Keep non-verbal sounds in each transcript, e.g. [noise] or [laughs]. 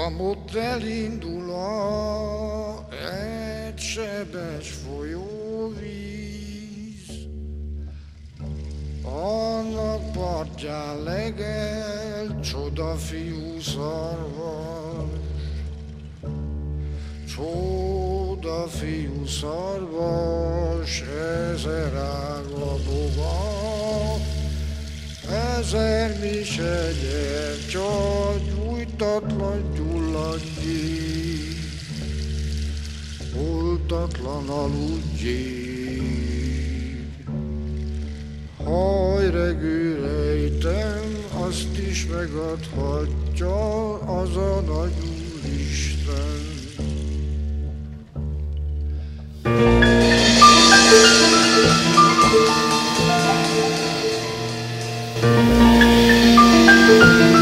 Amott elindul a egy sebes folyóvíz, annak partján legel csoda fiú szarvas, csoda fiú szarvas, ezer ága boga, ezer mis egyet, csak gyújtatlan oltatlan aludjék. Hajregő rejtem, azt is megadhatja az a nagy Úristen. Ne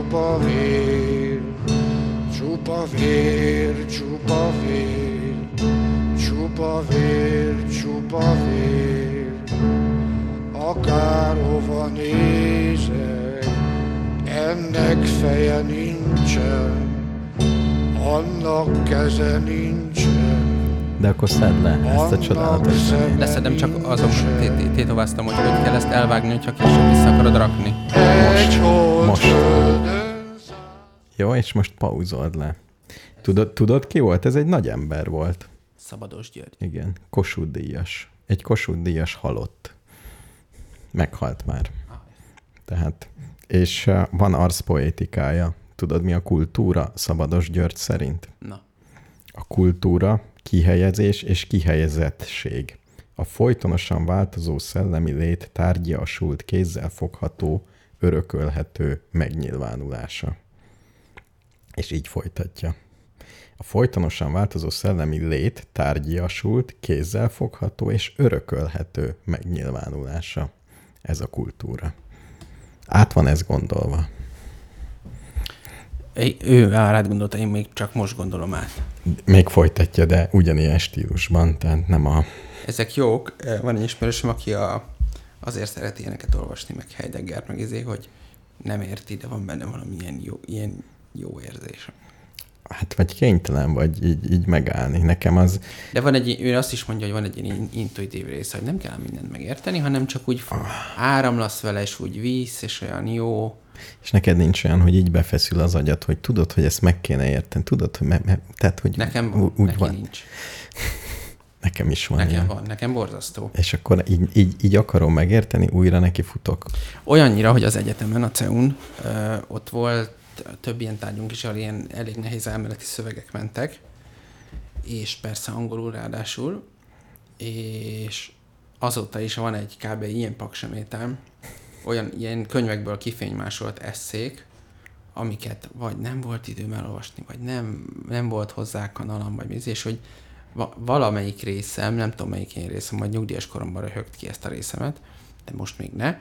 csupa vér, csupa vér, csupa vér, csupa vér, csupa vér, akárhova nézek, ennek feje nincsen, annak keze nincsen. De akkor szedd le ezt a csodálatos zenét. Leszedem csak azon té- té- tétováztam, hogy hogy kell ezt elvágni, hogyha később vissza akarod rakni. Most. földön Jó, és most pauzold le. Tudod, tudod, ki volt? Ez egy nagy ember volt. Szabados György. Igen, Kossuth díjas. Egy Kossuth díjas halott. Meghalt már. Tehát, és van arszpoétikája. Tudod, mi a kultúra Szabados György szerint? Na, A kultúra, kihelyezés és kihelyezettség. A folytonosan változó szellemi lét tárgyasult, kézzel fogható, örökölhető megnyilvánulása. És így folytatja. A folytonosan változó szellemi lét tárgyasult, kézzel fogható és örökölhető megnyilvánulása. Ez a kultúra. Át van ez gondolva. Ő, rád gondolta, én még csak most gondolom át. Még folytatja, de ugyanilyen stílusban, tehát nem a... Ezek jók. Van egy ismerősöm, aki a, azért szereti ilyeneket olvasni, meg Heidegger, meg ezért, hogy nem érti, de van benne valami ilyen jó, ilyen jó érzés. Hát vagy kénytelen vagy így, így megállni. Nekem az, De van egy, ő azt is mondja, hogy van egy ilyen intuitív része, hogy nem kell mindent megérteni, hanem csak úgy áramlasz vele, és úgy víz, és olyan jó. És neked nincs olyan, hogy így befeszül az agyad, hogy tudod, hogy ezt meg kéne érteni, tudod, hogy me, me, tehát, hogy Nekem ú- úgy van. nincs. [laughs] Nekem is van Nekem ilyen. van, nekem borzasztó. És akkor így, így, így akarom megérteni, újra neki futok. Olyannyira, hogy az egyetemen, a CEUN, ö, ott volt volt több ilyen tárgyunk is, ahol ilyen elég nehéz elméleti szövegek mentek, és persze angolul ráadásul, és azóta is van egy kb. ilyen paksemétem, olyan ilyen könyvekből kifénymásolt eszék, amiket vagy nem volt időm elolvasni, vagy nem, nem volt hozzá kanalam, vagy mi, és hogy va- valamelyik részem, nem tudom melyik én részem, majd nyugdíjas koromban röhögt ki ezt a részemet, de most még ne,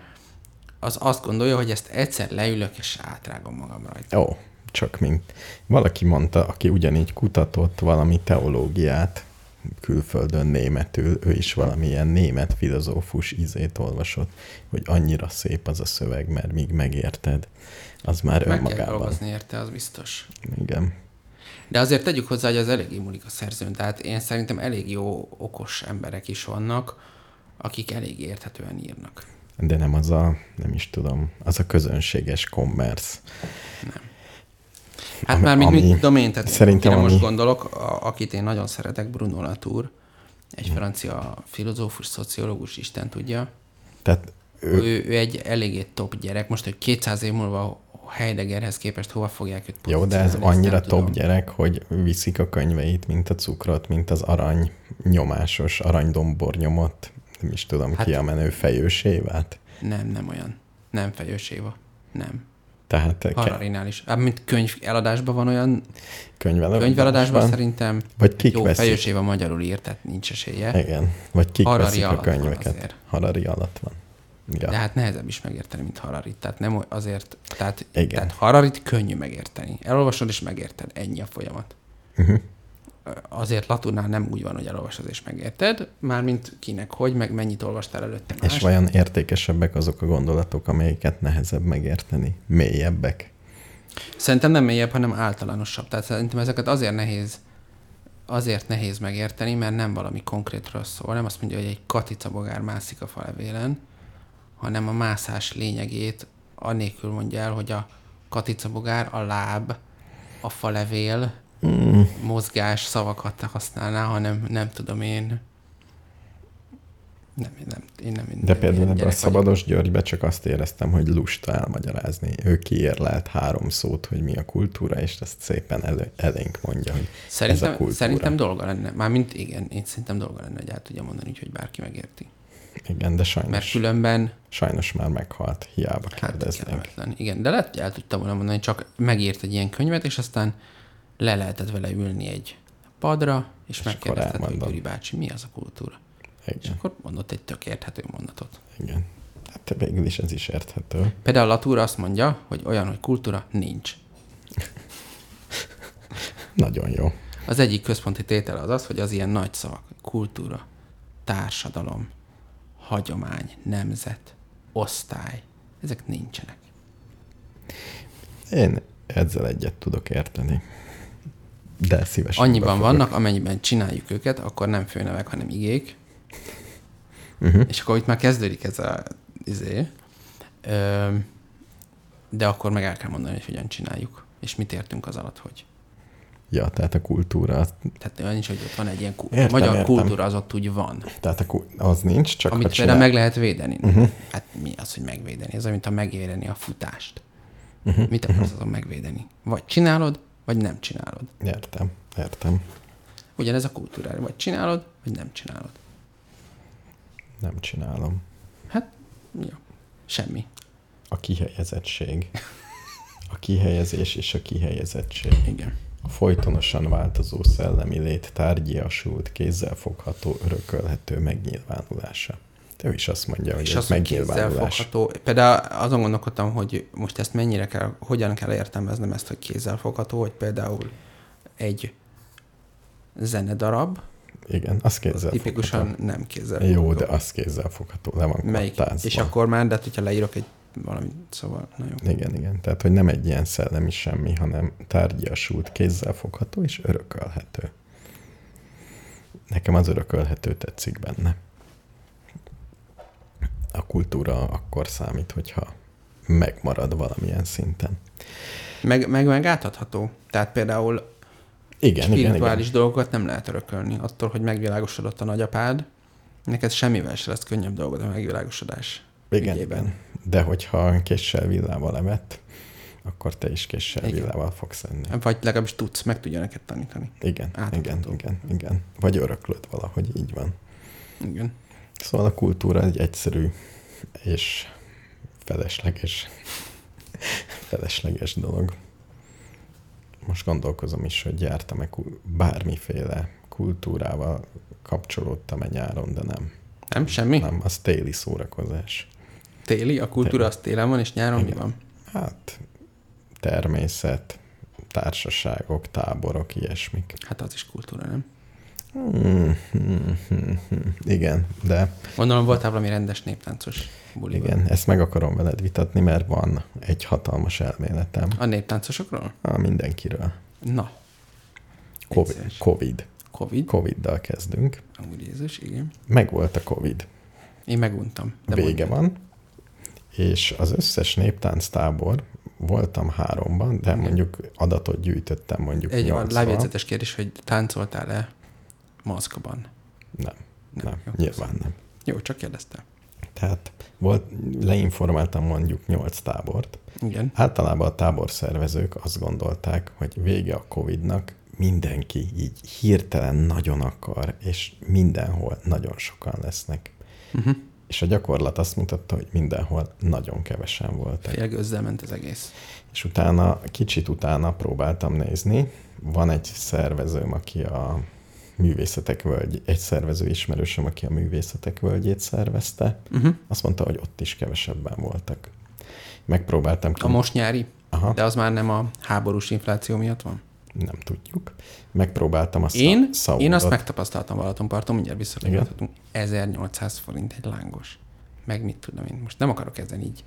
az azt gondolja, hogy ezt egyszer leülök, és átrágom magam rajta. Ó, csak mint valaki mondta, aki ugyanígy kutatott valami teológiát külföldön németül, ő is valamilyen német filozófus izét olvasott, hogy annyira szép az a szöveg, mert míg megérted, az már Meg kell önmagában. dolgozni érte, az biztos. Igen. De azért tegyük hozzá, hogy az eléggé múlik a szerzőn. Tehát én szerintem elég jó, okos emberek is vannak, akik elég érthetően írnak. De nem az a, nem is tudom, az a közönséges commerce. Hát Ami- már ami- mit tudom én, tehát szerintem akire most ami- gondolok, a, akit én nagyon szeretek, Bruno Latour, egy francia filozófus, szociológus, Isten tudja. Tehát ő, Ő, ő egy eléggé top gyerek. Most, hogy 200 év múlva Heideggerhez képest hova fogják őt jó, de ez annyira nem tudom. top gyerek, hogy viszik a könyveit, mint a cukrot, mint az arany nyomásos, aranydombor nyomott, nem is tudom Hát- ki a menő fejős évát. Nem, nem olyan. Nem fejős Éva. Nem. Tehát ke- Hararinál is. Hát, mint könyv eladásban van olyan, könyveladásban, könyveladásban szerintem Vagy kik jó, veszik? fejős Éva magyarul írt, tehát nincs esélye. Igen. Vagy kik Harari veszik a könyveket. azért. Harari alatt van. Ja. De hát nehezebb is megérteni, mint Hararit. Tehát nem azért, tehát, Igen. tehát Hararit könnyű megérteni. Elolvasod és megérted. Ennyi a folyamat. Uh-huh. Azért Laturnál nem úgy van, hogy elolvasod és megérted, mármint kinek hogy, meg mennyit olvastál előtte más. És vajon értékesebbek azok a gondolatok, amelyeket nehezebb megérteni? Mélyebbek? Szerintem nem mélyebb, hanem általánosabb. Tehát szerintem ezeket azért nehéz azért nehéz megérteni, mert nem valami konkrétről szól, nem azt mondja, hogy egy katicabogár mászik a falevélen, hanem a mászás lényegét annélkül mondja el, hogy a katicabogár, a láb, a falevél, Mm, mozgás szavakat használná, hanem nem tudom én. Nem, nem, én nem. de nem például ebben a. Szabados Györgybe csak azt éreztem, hogy lusta elmagyarázni. Ő kiérlelt három szót, hogy mi a kultúra, és ezt szépen elő, elénk mondja, hogy Szerintem, ez a kultúra. szerintem dolga lenne, mármint igen, én szerintem dolga lenne, hogy el tudja mondani, hogy bárki megérti. Igen, de sajnos, Mert különben sajnos már meghalt, hiába hát kérdeznénk. Igen, de lehet, hogy el tudta volna mondani, csak megírt egy ilyen könyvet, és aztán le lehetett vele ülni egy padra, és, És megkérdezted, hogy. Gyuri bácsi, mi az a kultúra? És Igen, akkor mondott egy tök érthető mondatot. igen. Hát végül is ez is érthető. Például Latúra azt mondja, hogy olyan, hogy kultúra nincs. [laughs] Nagyon jó. Az egyik központi tétel az az, hogy az ilyen nagy szavak, kultúra, társadalom, hagyomány, nemzet, osztály, ezek nincsenek. Én ezzel egyet tudok érteni. De szívesen. Annyiban befogok. vannak, amennyiben csináljuk őket, akkor nem főnevek, hanem igék. Uh-huh. És akkor itt már kezdődik ez a izé. Ö, de akkor meg el kell mondani, hogy hogyan csináljuk. És mit értünk az alatt, hogy. Ja, tehát a kultúra, Tehát olyan is, hogy ott van egy ilyen kultúra. Értem, magyar értem. kultúra az ott úgy van. tehát a, ku- az nincs, csak amit például meg lehet védeni. Uh-huh. Hát mi az, hogy megvédeni? Ez mint ha megvédeni a futást. Uh-huh. Mit akarsz azon megvédeni? Vagy csinálod, vagy nem csinálod. Értem, értem. Ugyanez a kultúrára. Vagy csinálod, vagy nem csinálod. Nem csinálom. Hát, jó. Semmi. A kihelyezettség. A kihelyezés és a kihelyezettség. Igen. A folytonosan változó szellemi lét tárgyiasult, kézzelfogható, örökölhető megnyilvánulása. Ő is azt mondja, hogy És ez az, megnyilvánulás. Például azon gondolkodtam, hogy most ezt mennyire kell, hogyan kell értelmeznem ezt, hogy kézzelfogható, hogy például egy zenedarab, Igen, az kézzelfogható. tipikusan nem kézzelfogható. Jó, de az kézzelfogható, le van Melyik? kattázva. És akkor már, de hát, hogyha leírok egy valami, szóval, na jó. Igen, igen. Tehát, hogy nem egy ilyen szellemi semmi, hanem tárgyasult, kézzelfogható és örökölhető. Nekem az örökölhető tetszik benne. A kultúra akkor számít, hogyha megmarad valamilyen szinten. Meg, meg, meg átadható. Tehát például Igen, igen, spirituális igen. dolgokat nem lehet örökölni. Attól, hogy megvilágosodott a nagyapád, neked semmivel se lesz könnyebb dolgod a megvilágosodás Igen, ügyében. igen. De hogyha késsel villával evett, akkor te is késsel Igen. villával fogsz enni. Vagy legalábbis tudsz, meg tudja neked tanítani. Igen, igen, Átadható. igen, igen. Vagy öröklöd valahogy, így van. Igen. Szóval a kultúra egy egyszerű és felesleges, felesleges dolog. Most gondolkozom is, hogy jártam-e bármiféle kultúrával kapcsolódtam-e nyáron, de nem. Nem? Semmi? Nem, az téli szórakozás. Téli? A kultúra az télen van, és nyáron mi Igen. van? Hát természet, társaságok, táborok, ilyesmik. Hát az is kultúra, nem? Hmm, hmm, hmm, hmm. Igen, de Gondolom voltál valami rendes néptáncos buliban. igen, ezt meg akarom veled vitatni, mert van egy hatalmas elméletem A néptáncosokról? a mindenkiről. Na, COVID. COVID. Covid. Covid-dal kezdünk. Úr Jézus, igen. Megvolt a Covid. Én meguntam. De Vége mondjad. van, és az összes néptánc tábor, voltam háromban, de mondjuk adatot gyűjtöttem mondjuk Egy nyolcval. lábjegyzetes kérdés, hogy táncoltál-e maszkban? Nem, Nem. nem, Jó, nyilván nem. Jó, csak kérdeztem. Tehát volt, leinformáltam mondjuk nyolc tábort. Igen. Általában a táborszervezők azt gondolták, hogy vége a Covid-nak, mindenki így hirtelen nagyon akar, és mindenhol nagyon sokan lesznek. Uh-huh. És a gyakorlat azt mutatta, hogy mindenhol nagyon kevesen voltak. Félgőzzel ment az egész. És utána, kicsit utána próbáltam nézni. Van egy szervezőm, aki a művészetek völgy, egy szervező ismerősöm, aki a művészetek völgyét szervezte. Uh-huh. Azt mondta, hogy ott is kevesebben voltak. Megpróbáltam ki. A most nyári? Aha, De az már nem a háborús infláció miatt van? nem tudjuk. Megpróbáltam azt Én, a Saudot. én azt megtapasztaltam Balatonparton, mindjárt visszatérhetünk. 1800 forint egy lángos. Meg mit tudom én. Most nem akarok ezen így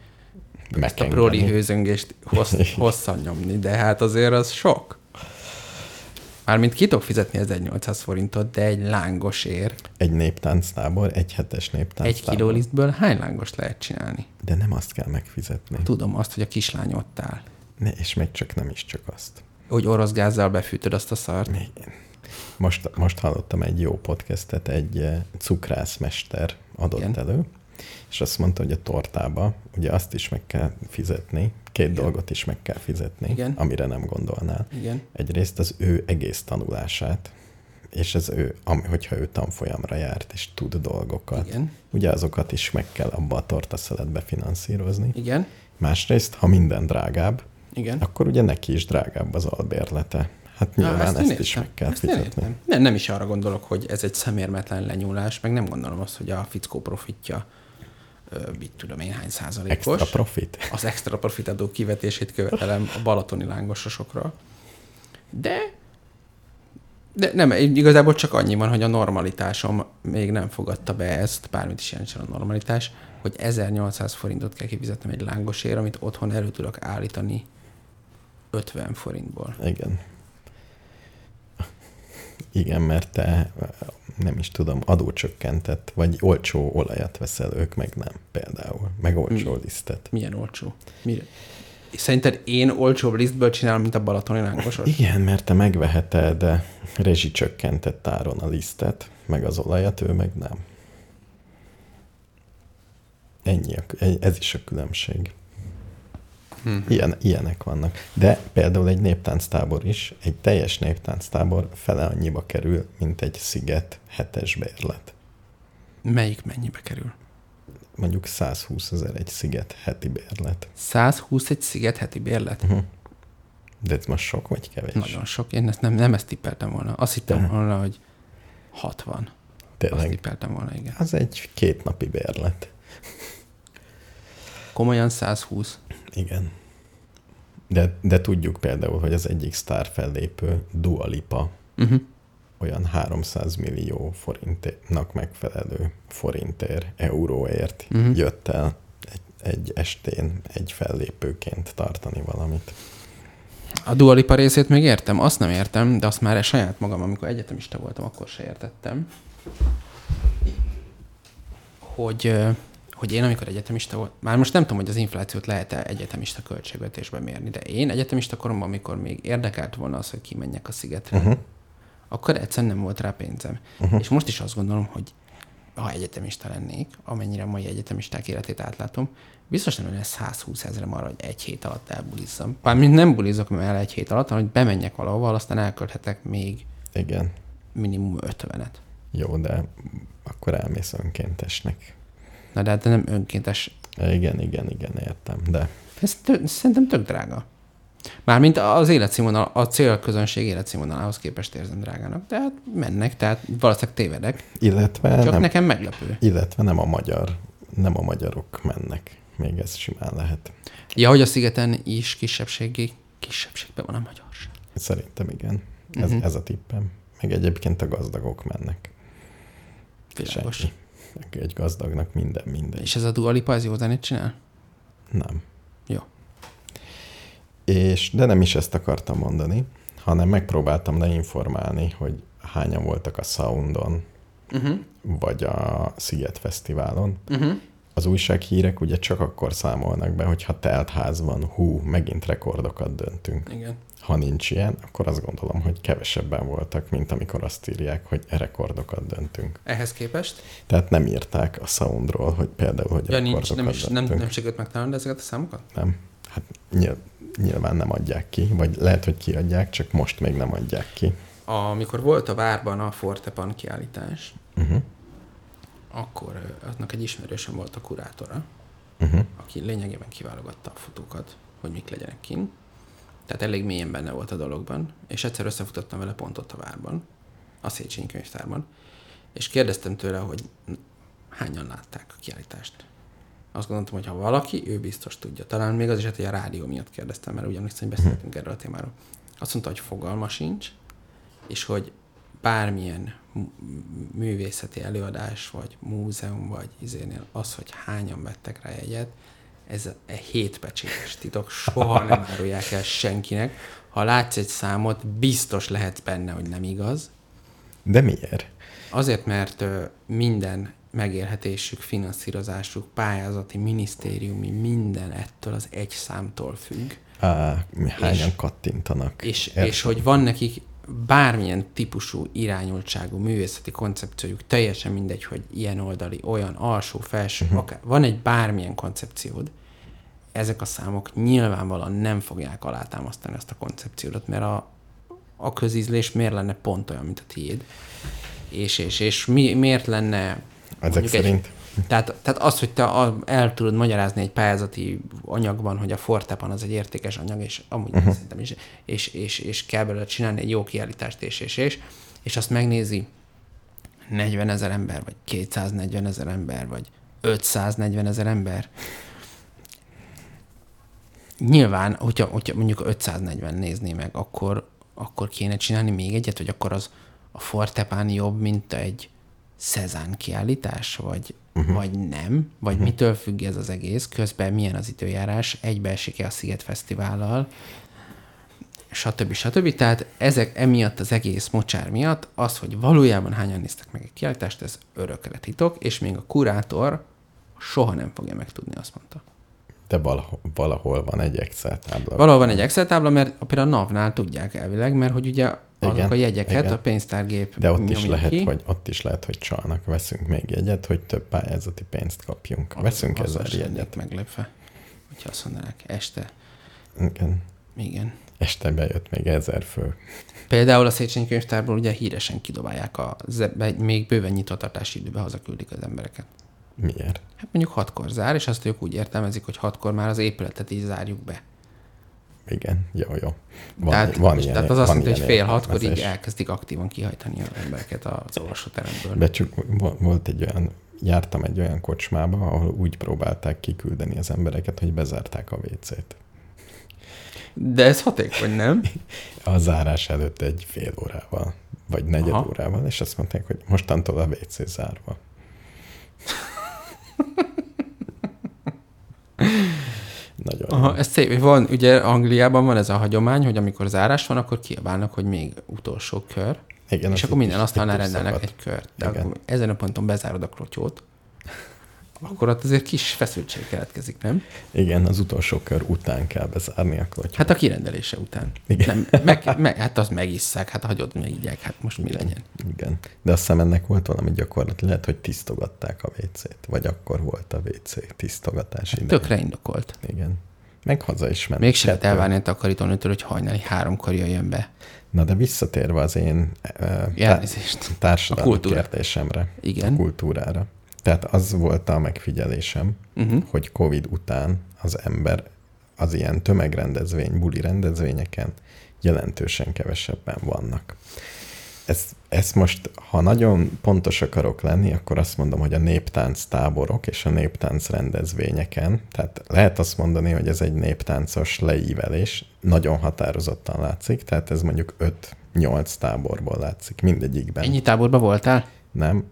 ezt a proli hőzöngést hossz, [laughs] hosszan nyomni, de hát azért az sok. Mármint ki tudok fizetni 1800 forintot, de egy lángosért, Egy néptánctábor, egy hetes egy néptánctábor. kiló lisztből hány lángos lehet csinálni? De nem azt kell megfizetni. Tudom azt, hogy a kislány ott áll. Ne, és még csak nem is csak azt. Hogy orosz gázzal befűtöd azt a szart. Most, most hallottam egy jó podcastet, egy eh, cukrászmester adott. Igen. elő, és azt mondta, hogy a tortába ugye azt is meg kell fizetni, két Igen. dolgot is meg kell fizetni, Igen. amire nem gondolnál. Igen. Egyrészt az ő egész tanulását, és ez ő, ami, hogyha ő tanfolyamra járt, és tud dolgokat, Igen. ugye azokat is meg kell abba a tortaszeletbe finanszírozni. Igen. Másrészt, ha minden drágább, Igen. akkor ugye neki is drágább az albérlete. Hát nyilván Á, ezt, ezt is meg kell Ezt fizetni. értem. Nem, nem is arra gondolok, hogy ez egy szemérmetlen lenyúlás, meg nem gondolom azt, hogy a fickó profitja, mit tudom én, hány százalékos. Extra profit. az extra profitadó kivetését követelem a balatoni lángososokra. De, de nem, igazából csak annyi van, hogy a normalitásom még nem fogadta be ezt, bármit is jelentsen a normalitás, hogy 1800 forintot kell kifizetnem egy lángosért, amit otthon elő tudok állítani 50 forintból. Igen. Igen, mert te nem is tudom, adócsökkentett, vagy olcsó olajat veszel, ők meg nem, például. Meg olcsó Mi? lisztet. Milyen olcsó? Mire? Szerinted én olcsóbb lisztből csinálom, mint a balatoni lángosos? Igen, mert te megveheted rezsicsökkentett áron a lisztet, meg az olajat, ő meg nem. Ennyi, ez is a különbség. Ilyen, ilyenek vannak. De például egy néptánctábor is, egy teljes néptánctábor fele annyiba kerül, mint egy sziget hetes bérlet. Melyik mennyibe kerül? Mondjuk 120 ezer egy sziget heti bérlet. 120 egy sziget heti bérlet? Uh-huh. De ez most sok vagy kevés? Nagyon sok. Én ezt nem, nem ezt tippeltem volna. Azt hittem Aha. volna, hogy 60. Azt Tényleg. tippeltem volna, igen. Az egy két napi bérlet. Komolyan 120. Igen. De, de tudjuk például, hogy az egyik sztár fellépő, Dua Lipa, Uh-huh. olyan 300 millió forintnak megfelelő forintért, euróért uh-huh. jött el egy, egy estén egy fellépőként tartani valamit. A dualipa részét még értem, azt nem értem, de azt már saját magam, amikor egyetemista voltam, akkor se értettem. Hogy, hogy én, amikor egyetemista volt, már most nem tudom, hogy az inflációt lehet-e egyetemista költségvetésben mérni, de én egyetemista koromban, amikor még érdekelt volna az, hogy kimenjek a szigetre, Uh-huh. akkor egyszerűen nem volt rá pénzem. Uh-huh. És most is azt gondolom, hogy ha egyetemista lennék, amennyire mai egyetemisták életét átlátom, biztos nem lesz 120 ezerem arra, hogy egy hét alatt elbulizzam. Mármint nem bulizok el egy hét alatt, hanem hogy bemenjek valahova, aztán elkölthetek még Igen. minimum 50-et. Jó, de akkor elmész önkéntesnek. Na de hát nem önkéntes. Igen, igen, igen, értem, de Ez tö- szerintem tök drága. Mármint az életszínvonal, a célközönség életszínvonalához képest érzem drágának. De hát mennek, tehát valószínűleg tévedek. illetve Csak nem, nekem meglepő. illetve nem a magyar, nem a magyarok mennek. Még ez simán lehet. Ja, hogy a szigeten is kisebbségi, kisebbségben van a magyarság. Szerintem igen. Ez, Mhm. ez a tippem. Meg egyébként a gazdagok mennek. Világos. ennyi. Egy gazdagnak minden, minden. És ez a Dua Lipa, ez jó zenét csinál? Nem. Jó. És, de nem is ezt akartam mondani, hanem megpróbáltam leinformálni, hogy hányan voltak a Soundon, Uh-huh. vagy a Sziget Fesztiválon. Uh-huh. Az újsághírek ugye csak akkor számolnak be, hogyha telt ház van, hú, megint rekordokat döntünk. Igen. Ha nincs ilyen, akkor azt gondolom, hogy kevesebben voltak, mint amikor azt írják, hogy rekordokat döntünk. Ehhez képest? Tehát nem írták a Soundról, hogy például, hogy Ja, nincs, rekordokat nem, is, nem, döntünk. nem sikerült megtalálni ezeket a számokat? nem. Hát nyilv, nyilván nem adják ki, vagy lehet, hogy kiadják, csak most még nem adják ki. Amikor volt a várban a Fortepan kiállítás, Uh-huh. Akkor annak egy ismerősöm volt a kurátora, Uh-huh. aki lényegében kiválogatta a fotókat, hogy mik legyenek kint. Tehát elég mélyen benne volt a dologban, és egyszer összefutottam vele pont ott a várban, a Széchenyi könyvtárban, és kérdeztem tőle, hogy hányan látták a kiállítást. Azt gondoltam, hogy ha valaki, ő biztos tudja. Talán még az is, hát, hogy a rádió miatt kérdeztem, mert ugyanis hogy beszéltünk erről a témáról. Azt mondta, hogy fogalma sincs, és hogy bármilyen művészeti előadás, vagy múzeum, vagy izénél az, hogy hányan vettek rá jegyet, ez a hétpecsétes titok, soha nem [laughs] árulják el senkinek. Ha látsz egy számot, biztos lehet benne, hogy nem igaz. De miért? Azért, mert minden megélhetésük, finanszírozásuk, pályázati, minisztériumi, minden ettől az egy számtól függ. Á, hányan kattintanak? És, Értem. és hogy van nekik bármilyen típusú irányultságú művészeti koncepciójuk, teljesen mindegy, hogy ilyen oldali, olyan, alsó, felső, uh-huh. akár, van egy bármilyen koncepciód, ezek a számok nyilvánvalóan nem fogják alátámasztani ezt a koncepciót, mert a, a közízlés miért lenne pont olyan, mint a tiéd. És, és, és mi, miért lenne... Ezek mondjuk egy- szerint tehát, tehát az, hogy te el tudod magyarázni egy pályázati anyagban, hogy a Fortepan az egy értékes anyag, és amúgy uh-huh. szerintem is, és, és, és kell belőle csinálni egy jó kiállítást, és, és, és, és azt megnézi 40 ezer ember, vagy 240 ezer ember, vagy 540 ezer ember. Nyilván, hogyha, hogyha mondjuk 540 nézné meg, akkor, akkor kéne csinálni még egyet, hogy akkor az a Fortepán jobb, mint egy Cezanne kiállítás, vagy, uh-huh. vagy nem, vagy uh-huh. mitől függ ez az egész, közben milyen az időjárás, egybeesik-e a Sziget Fesztivállal, stb. stb. Tehát ezek emiatt az egész mocsár miatt az, hogy valójában hányan néztek meg egy kiállítást, ez örökre titok, és még a kurátor soha nem fogja megtudni, azt mondta. de valahol, valahol van egy Excel tábla. Valahol van egy Excel tábla, mert például a NAV-nál tudják elvileg, mert hogy ugye azok Igen, a jegyeket igen. a pénztárgép De ott is, lehet, ki. hogy, ott is lehet, hogy csalnak. Veszünk még jegyet, hogy több pályázati pénzt kapjunk. Veszünk Azzal ezer jegyet. meglepve, hogyha azt mondanák este. Igen. Igen. Este bejött még ezer fő. Például a Széchenyi könyvtárból ugye híresen kidobálják a még bőven nyitvatartási időbe hazaküldik az embereket. Miért? Hát mondjuk hatkor zár, és azt ők úgy értelmezik, hogy hatkor már az épületet is zárjuk be. Igen, jó, jó. Van, tehát, van ilyen, tehát az azt jelenti, hogy fél hatkor így elkezdik aktívan kihajtani az embereket az olvasóteremből. Becsük, vo- volt egy olyan, jártam egy olyan kocsmába, ahol úgy próbálták kiküldeni az embereket, hogy bezárták a WC-t. De ez hatékony, nem? [laughs] A zárás előtt egy fél órával, vagy negyed Aha. órával, és azt mondták, hogy mostantól a WC zárva. [laughs] Nagyon jó. Aha, ez szép. Van, ugye Angliában van ez a hagyomány, hogy amikor zárás van, akkor kiabálnak, hogy még utolsó kör, Igen, és akkor minden asztalnál rendelnek szokott. egy kört. De Igen. akkor ezen a ponton bezárod a klotyót, akkor ott azért kis feszültség keletkezik, nem? Igen, az utolsó kör után kell bezárni a klotyot. Hát a kirendelése után. Igen. Nem, meg, meg, hát az megisszák, hát hagyod, megígyek, hát most mi legyen. Igen. De azt hiszem ennek volt valami gyakorlat, lehet, hogy tisztogatták a WC-t, vagy akkor volt a WC tisztogatás ideje. Tökre indokolt. Igen. Meg haza is ment. Még sem lehet elvárni a takarítónőtől, hogy hajnali háromkor jöjjön be. Na de visszatérve az én uh, Elnézést. társadalmi A kultúra. kérdésemre, Igen. a kultúrára. Tehát az volt a megfigyelésem, Uh-huh. hogy Covid után az ember az ilyen tömegrendezvény, buli rendezvényeken jelentősen kevesebben vannak. Ez, ezt most, ha nagyon pontos akarok lenni, akkor azt mondom, hogy a néptánc táborok és a néptánc rendezvényeken, tehát lehet azt mondani, hogy ez egy néptáncos leívelés, nagyon határozottan látszik, tehát ez mondjuk 5-8 táborból látszik, mindegyikben. Ennyi táborban voltál? Nem,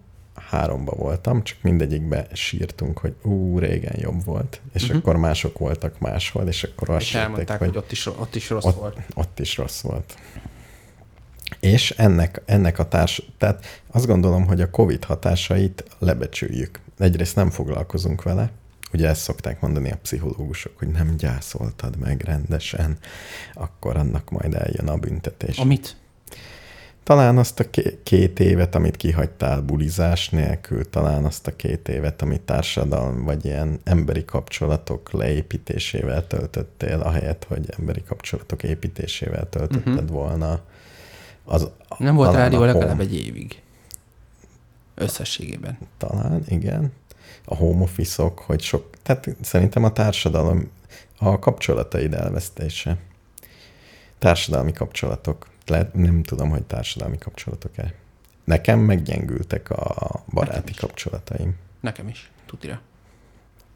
háromba voltam, csak mindegyikbe sírtunk, hogy ú, régen jobb volt, és uh-huh. akkor mások voltak máshol, és akkor azt És sírték, elmondták, hogy hogy ott is, ott is rossz ott, volt. ott is rossz volt. És ennek, ennek a társ, tehát azt gondolom, hogy a COVID hatásait lebecsüljük. Egyrészt nem foglalkozunk vele, ugye ezt szokták mondani a pszichológusok, hogy nem gyászoltad meg rendesen, akkor annak majd eljön a büntetés. Amit? Talán azt a ké- két évet, amit kihagytál bulizás nélkül, talán azt a két évet, amit társadalom vagy ilyen emberi kapcsolatok leépítésével töltöttél, ahelyett, hogy emberi kapcsolatok építésével töltötted uh-huh. volna. Az, Nem volt rádió legalább egy évig. Összességében. Talán, igen. A home office hogy sok, tehát szerintem a társadalom, a kapcsolataid elvesztése. Társadalmi kapcsolatok. Lehet, nem tudom, hogy társadalmi kapcsolatok-e. Nekem meggyengültek a baráti Nekem kapcsolataim. Nekem is, tutira.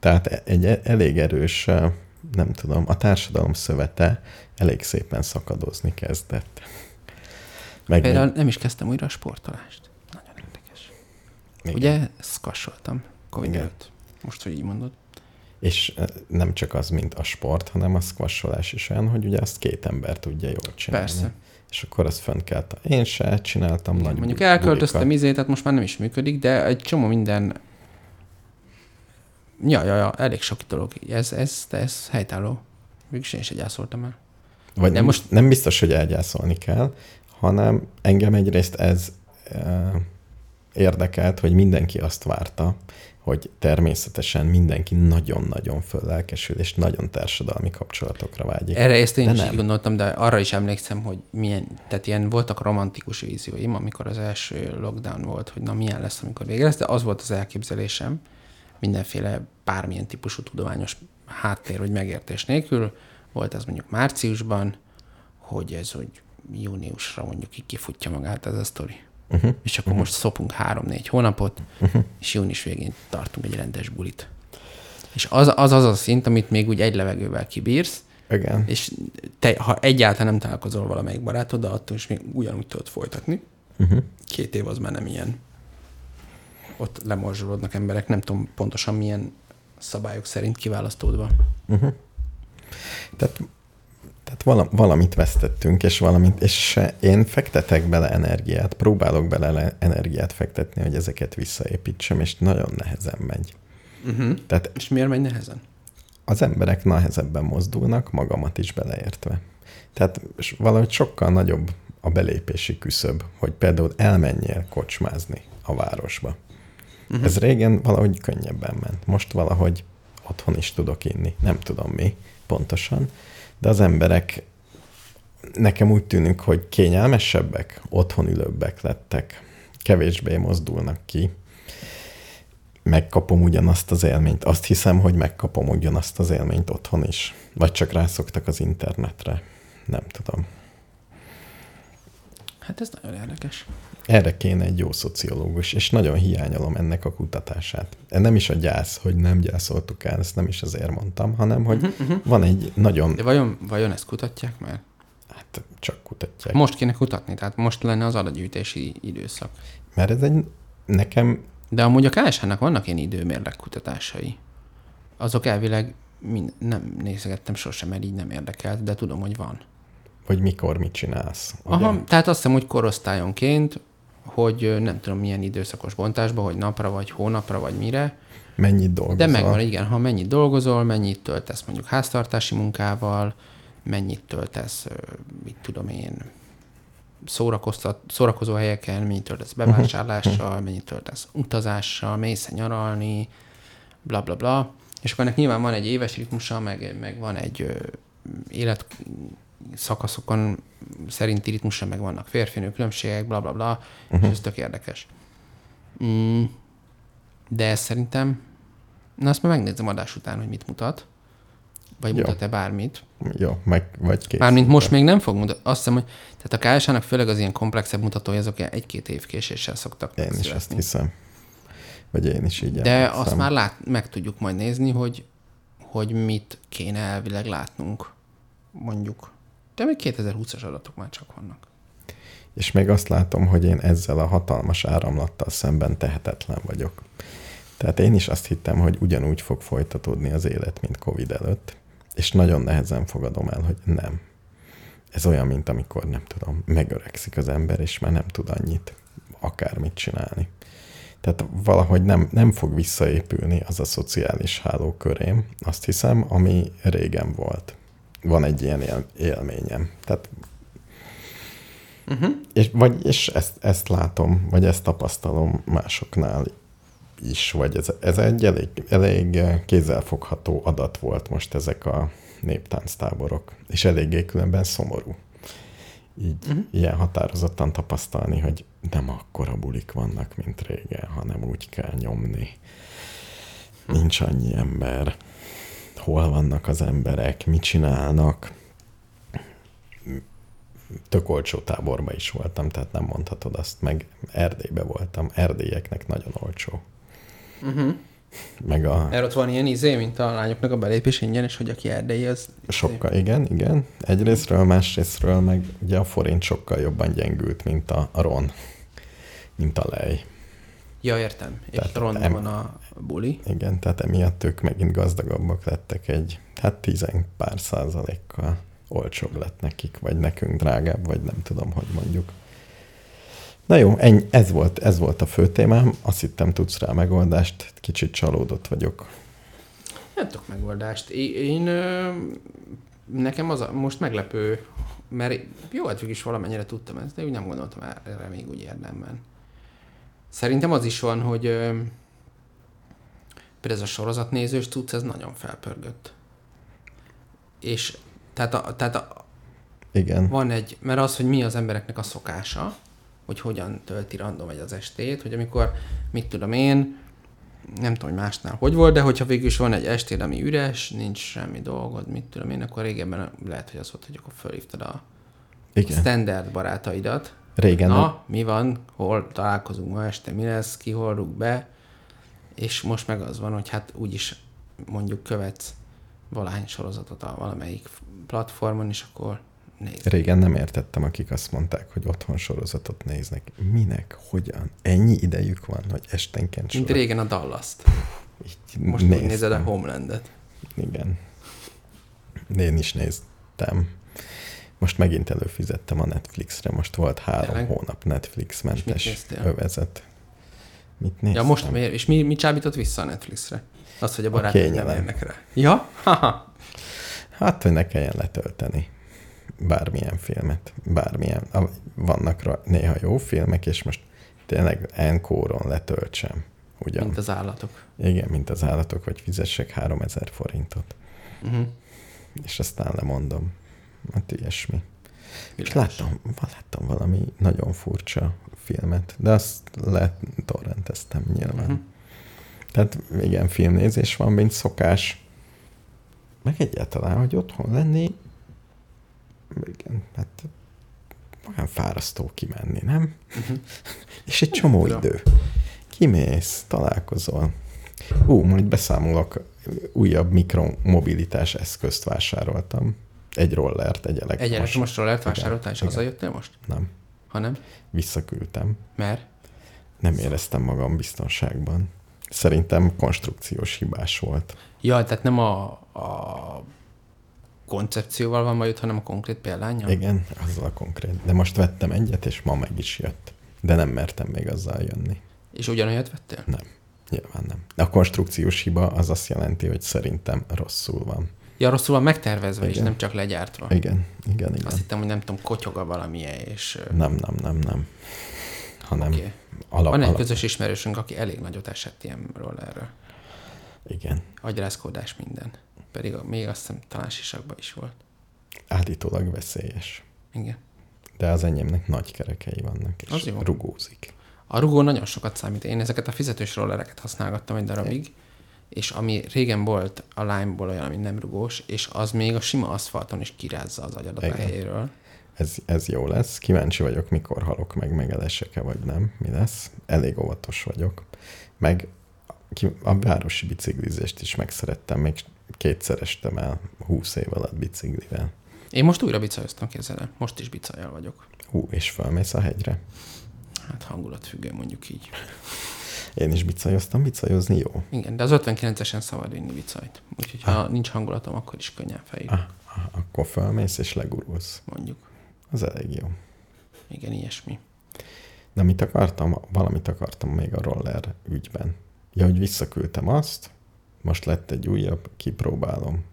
Tehát e- egy e- elég erős, eh, nem tudom, a társadalom szövete elég szépen szakadozni kezdett. Meg Például nem is kezdtem újra a sportolást. Nagyon érdekes. igen. Ugye szkassoltam Covid Igen. előtt. Most, hogy így mondod. És nem csak az, mint a sport, hanem a squasholás is olyan, hogy ugye azt két ember tudja jól csinálni. Persze. És akkor azt fönn kell. Én se csináltam Igen, nagy mondjuk elköltöztem izé, tehát most már nem is működik, de egy csomó minden... Ja, ja, ja, elég sok dolog. Ez, ez, ez helytálló. Mégis én is gyászoltam el. Vagy De nem, most- most... nem biztos, hogy elgyászolni kell, hanem engem egyrészt ez e, érdekelt, hogy mindenki azt várta, hogy természetesen mindenki nagyon-nagyon föllelkesül, és nagyon társadalmi kapcsolatokra vágyik. Erre ezt én De is nem. gondoltam, de arra is emlékszem, hogy milyen, tehát ilyen voltak romantikus vízióim, amikor az első lockdown volt, hogy na milyen lesz, amikor vége lesz, de az volt az elképzelésem, mindenféle bármilyen típusú tudományos háttér vagy megértés nélkül, volt ez mondjuk márciusban, hogy ez hogy júniusra mondjuk így kifutja magát ez a sztori. Uh-huh. És akkor most szopunk három-négy hónapot, és június végén tartunk egy rendes bulit. És az az, az a szint, amit még úgy egy levegővel kibírsz, Igen. és te, ha egyáltalán nem találkozol valamelyik barátoddal, attól is még ugyanúgy tudod folytatni. Uh-huh. Két év az már nem ilyen. Ott lemorzsolódnak emberek, nem tudom pontosan milyen szabályok szerint kiválasztódva. Uh-huh. Tehát, tehát vala, valamit vesztettünk, és valamit, és én fektetek bele energiát, próbálok bele le- energiát fektetni, hogy ezeket visszaépítsem, és nagyon nehezen megy. Uh-huh. Tehát És miért megy nehezen? az emberek nehezebben mozdulnak, magamat is beleértve. Tehát s- valahogy sokkal nagyobb a belépési küszöb, hogy például elmenjél kocsmázni a városba. Uh-huh. Ez régen valahogy könnyebben ment. Most valahogy otthon is tudok inni. Nem tudom mi pontosan, de az emberek nekem úgy tűnik, hogy kényelmesebbek, otthon ülőbbek lettek, kevésbé mozdulnak ki, megkapom ugyanazt az élményt. Azt hiszem, hogy megkapom ugyanazt az élményt otthon is. Vagy csak rászoktak az internetre. Nem tudom. Hát ez nagyon érdekes. Erre kéne egy jó szociológus, és nagyon hiányolom ennek a kutatását. Nem is a gyász, hogy nem gyászoltuk el, ezt nem is azért mondtam, hanem hogy Uh-huh. van egy nagyon, De vajon, vajon ezt kutatják már? hát csak kutatják. Most kéne kutatni, tehát most lenne az adatgyűjtési időszak. Mert ez egy, nekem, De amúgy a KSH-nak vannak ilyen időmérleg kutatásai. Azok elvileg mind, nem nézegettem sosem, mert így nem érdekelt, de tudom, hogy van. hogy mikor mit csinálsz. ugye? Aha, tehát azt hiszem, hogy korosztályonként, hogy nem tudom milyen időszakos bontásban, hogy napra vagy hónapra vagy mire, Mennyit dolgozol? De megvan, igen, ha mennyit dolgozol, mennyit töltesz mondjuk háztartási munkával, mennyit töltesz, mit tudom én, szórakoztat, szórakozó helyeken, mennyit töltesz bevásárlással, mennyit töltesz utazással, mész nyaralni, bla bla bla. És akkor ennek nyilván van egy éves ritmusa, meg, meg van egy élet szakaszokon szerinti ritmusa, meg vannak férfinő különbségek, bla bla bla, uh-huh. és ez tök érdekes. Mm, de ez szerintem, na azt már megnézem adás után, hogy mit mutat, vagy Jó. mutat-e bármit. Jó, meg vagy kész. Mármint most még nem fog mutatni. Azt hiszem, hogy tehát a KSH-nak főleg az ilyen komplexebb mutatói, azok ilyen egy-két év késéssel szoktak Én is megszületni. ezt hiszem. Vagy én is így De emlékszem. azt már lát, meg tudjuk majd nézni, hogy, hogy mit kéne elvileg látnunk, mondjuk. De még 2020-as adatok már csak vannak. És még azt látom, hogy én ezzel a hatalmas áramlattal szemben tehetetlen vagyok. Tehát én is azt hittem, hogy ugyanúgy fog folytatódni az élet, mint Covid előtt, és nagyon nehezen fogadom el, hogy nem. Ez olyan, mint amikor, nem tudom, megöregszik az ember, és már nem tud annyit akármit csinálni. Tehát valahogy nem, nem fog visszaépülni az a szociális hálókörém, azt hiszem, ami régen volt. Van egy ilyen él, élményem. Tehát Uh-huh. és, vagy, és ezt, ezt látom, vagy ezt tapasztalom másoknál is, vagy ez, ez egy elég, elég kézzelfogható adat volt most ezek a néptánctáborok, és eléggé különben szomorú. Így uh-huh. ilyen határozottan tapasztalni, hogy nem akkora bulik vannak, mint régen, hanem úgy kell nyomni. Nincs annyi ember. Hol vannak az emberek, mit csinálnak, tök olcsó táborba is voltam, tehát nem mondhatod azt, meg Erdélybe voltam, erdélyeknek nagyon olcsó. Uh-huh. Meg a Erről ott van ilyen izé, mint a lányoknak a belépés ingyen, és hogy aki erdélyi, az... sokkal, igen, igen. Egyrésztről, másrésztről meg ugye a forint sokkal jobban gyengült, mint a, ron, mint a lej. Ja, értem. És Tehát ronda em- van a buli. Igen, tehát emiatt ők megint gazdagabbak lettek egy, hát tizen pár százalékkal olcsóbb lett nekik, vagy nekünk drágább, vagy nem tudom, hogy mondjuk. Na jó, ennyi, ez, volt, ez volt a fő témám. Azt hittem, tudsz rá megoldást. Kicsit csalódott vagyok. Nem tudok megoldást. Én, nekem az a, most meglepő, mert jó, hát is valamennyire tudtam ezt, de úgy nem gondoltam erre még úgy érdemben. Szerintem az is van, hogy például ez a sorozatnézős tudsz, ez nagyon felpörgött. És tehát, a, tehát a, Igen. van egy, mert az, hogy mi az embereknek a szokása, hogy hogyan tölti random egy az estét, hogy amikor, mit tudom én, nem tudom, hogy másnál hogy volt, de hogyha végül is van egy estéd, ami üres, nincs semmi dolgod, mit tudom én, akkor régebben lehet, hogy az volt, hogy akkor fölhívtad a Igen. standard barátaidat. Régen Na, mi van, hol találkozunk ma este, mi lesz, ki hol rúg be, és most meg az van, hogy hát úgyis mondjuk követsz valahány sorozatot a valamelyik platformon, és akkor nézd. Régen nem értettem, akik azt mondták, hogy otthon sorozatot néznek. Minek? Hogyan? Ennyi idejük van, hogy esténként Mint sorot régen a Dallas-t. így Most úgy nézed a Homelandet. Igen. Én is néztem. Most megint előfizettem a Netflixre. Most volt három Tényleg? hónap Netflix-mentes néztél? övezet. Mit néztem? Ja, most miért? És mi, mi csábított vissza a Netflixre? Azt, hogy a barátok nem érnek rá. Ja? Haha. Hát, hogy ne kelljen letölteni bármilyen filmet, bármilyen. Vannak rá néha jó filmek, és most tényleg enkóron letöltsem. Ugyan. Mint az állatok. Igen, mint az állatok, vagy fizessek 3000 forintot. Uh-huh. És aztán lemondom. Hát ilyesmi. És Világos. láttam, láttam valami nagyon furcsa filmet, de azt letorrenteztem nyilván. Mhm. Uh-huh. Tehát igen, filmnézés van, mint szokás. Meg egyáltalán, hogy otthon lenni, igen, hát olyan fárasztó kimenni, nem? Uh-huh. [laughs] És egy csomó idő. Kimész, találkozol. Ú, majd beszámolok, újabb mikromobilitás eszközt vásároltam. Egy rollert, egy elektromos. Egy elektromos rollert vásároltál, és hazajöttél most? Nem, Ha nem? visszaküldtem. Mert? Nem éreztem magam biztonságban. Szerintem konstrukciós hibás volt. Ja, tehát nem a, a koncepcióval van majd, hanem a konkrét példányjal? Igen, azzal a konkrét. De most vettem egyet, és ma meg is jött. De nem mertem még azzal jönni. És ugyanolyat vettél? Nem. Nyilván nem. A konstrukciós hiba az azt jelenti, hogy szerintem rosszul van. Ja, rosszul van megtervezve, és Igen. nem csak legyártva. Igen, igen, igen. Azt hittem, hogy nem tudom, kotyoga valamilyen, és... Nem, nem, nem, nem. Hanem okay. alap, Van egy alap. közös ismerősünk, aki elég nagyot esett ilyen rollerről. Igen. Agyrázkódás minden. Pedig még azt hiszem talán sisakban is volt. Állítólag veszélyes. Igen. De az enyémnek nagy kerekei vannak, és Az jó. rugózik. A rugó nagyon sokat számít. Én ezeket a fizetős rollereket használgattam egy darabig, és ami régen volt a Lime-ból olyan, ami nem rugós, és az még a sima aszfalton is kirázza az agyadat a helyéről. Ez, ez jó lesz. Kíváncsi vagyok, mikor halok meg, megelesek-e vagy nem. Mi lesz? Elég óvatos vagyok. Meg a városi biciklizést is megszerettem. Még kétszer estem el 20 év alatt biciklivel. Én most újra bicajoztam, képzeld el. Most is bicajjal vagyok. Hú, és felmész a hegyre. Hát hangulatfüggő, mondjuk így. Én is bicajoztam, bicajozni jó. Igen, de az 59-esen szabad vinni bicajt. Úgyhogy ha nincs hangulatom, akkor is könnyen fejű, Ah, ah, akkor felmész és legurulsz. mondjuk. Az elég jó. Igen, ilyesmi. De mit akartam? Valamit akartam még a roller ügyben. Ja, hogy visszaküldtem azt, most lett egy újabb, kipróbálom.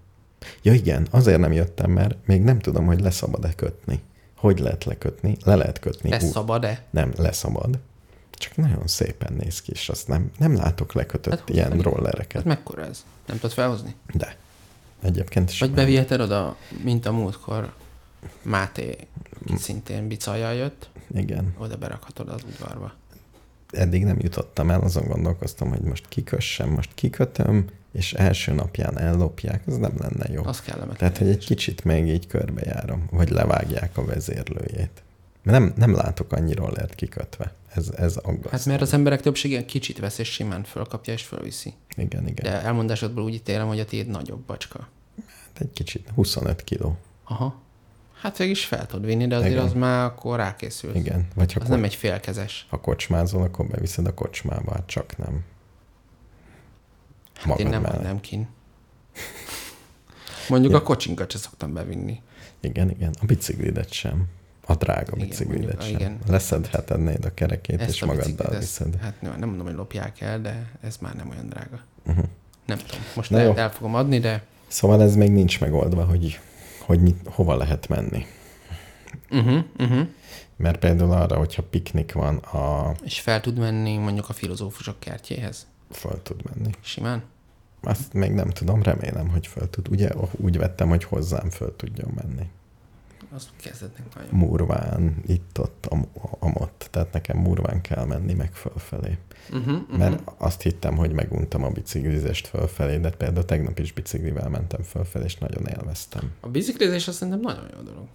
Ja igen, azért nem jöttem, mert még nem tudom, hogy leszabad-e kötni. Hogy lehet lekötni? Le lehet kötni. Ez Ú- szabad-e? Nem, leszabad. Csak nagyon szépen néz ki, és azt nem, nem látok lekötött Hát ilyen fel. rollereket. Hát mekkora ez? Nem tudod felhozni? De. Egyébként is. Vagy beviheted oda, mint a múltkor Máté, aki szintén bicajjal jött, Igen. oda berakhatod az udvarba. eddig nem jutottam el, azon gondolkoztam, hogy most kikössem, most kikötöm, és első napján ellopják, ez nem lenne jó. Az kellemetlen. Tehát, hogy egy kicsit még így körbejárom, vagy levágják a vezérlőjét. Mert nem, nem látok annyi rollert kikötve. Ez, ez aggasztó. Hát mert az emberek többsége kicsit vesz, és simán fölkapja, és fölviszi. Igen, igen. De elmondásodból úgy ítélem, hogy a tiéd nagyobb bacska. Hát egy kicsit, 25 kiló. Aha. Hát végig is fel tudod vinni, de azért Igen. az már akkor rákészül. Igen. Vagy ha, Az ko- nem egy félkezes. ha kocsmázol, akkor beviszed a kocsmába, hát csak nem. Hát én nem mellett. hagynám kin. Mondjuk Ja. a kocsinkat se szoktam bevinni. Igen, igen. A biciklidet sem. A drága Igen, biciklidet mondjuk, sem. igen. Leszedhetetnéd a kerekét, Ezt és a magaddal viszed. Hát nem, nem mondom, hogy lopják el, de ez már nem olyan drága. Uh-huh. Nem tudom. Most Na el, jó. el fogom adni, de Szóval ez még nincs megoldva, hogy, hogy mit, hova lehet menni. uh-huh, uh-huh. Mert például arra, hogyha piknik van, a és fel tud menni mondjuk a filozófusok kertjéhez. föl tud menni. Simán? Azt még nem tudom, remélem, hogy föl tud. Ugye úgy vettem, hogy hozzám föl tudjon menni. Az kezdetnek nagyon. Murván, itt-ott, am- amott. Tehát nekem murván kell menni meg fölfelé. Uh-huh, uh-huh. Mert azt hittem, hogy meguntam a biciklizést fölfelé, de például tegnap is biciklivel mentem fölfelé, és nagyon élveztem. A biciklizés azt szerintem nagyon jó dolog.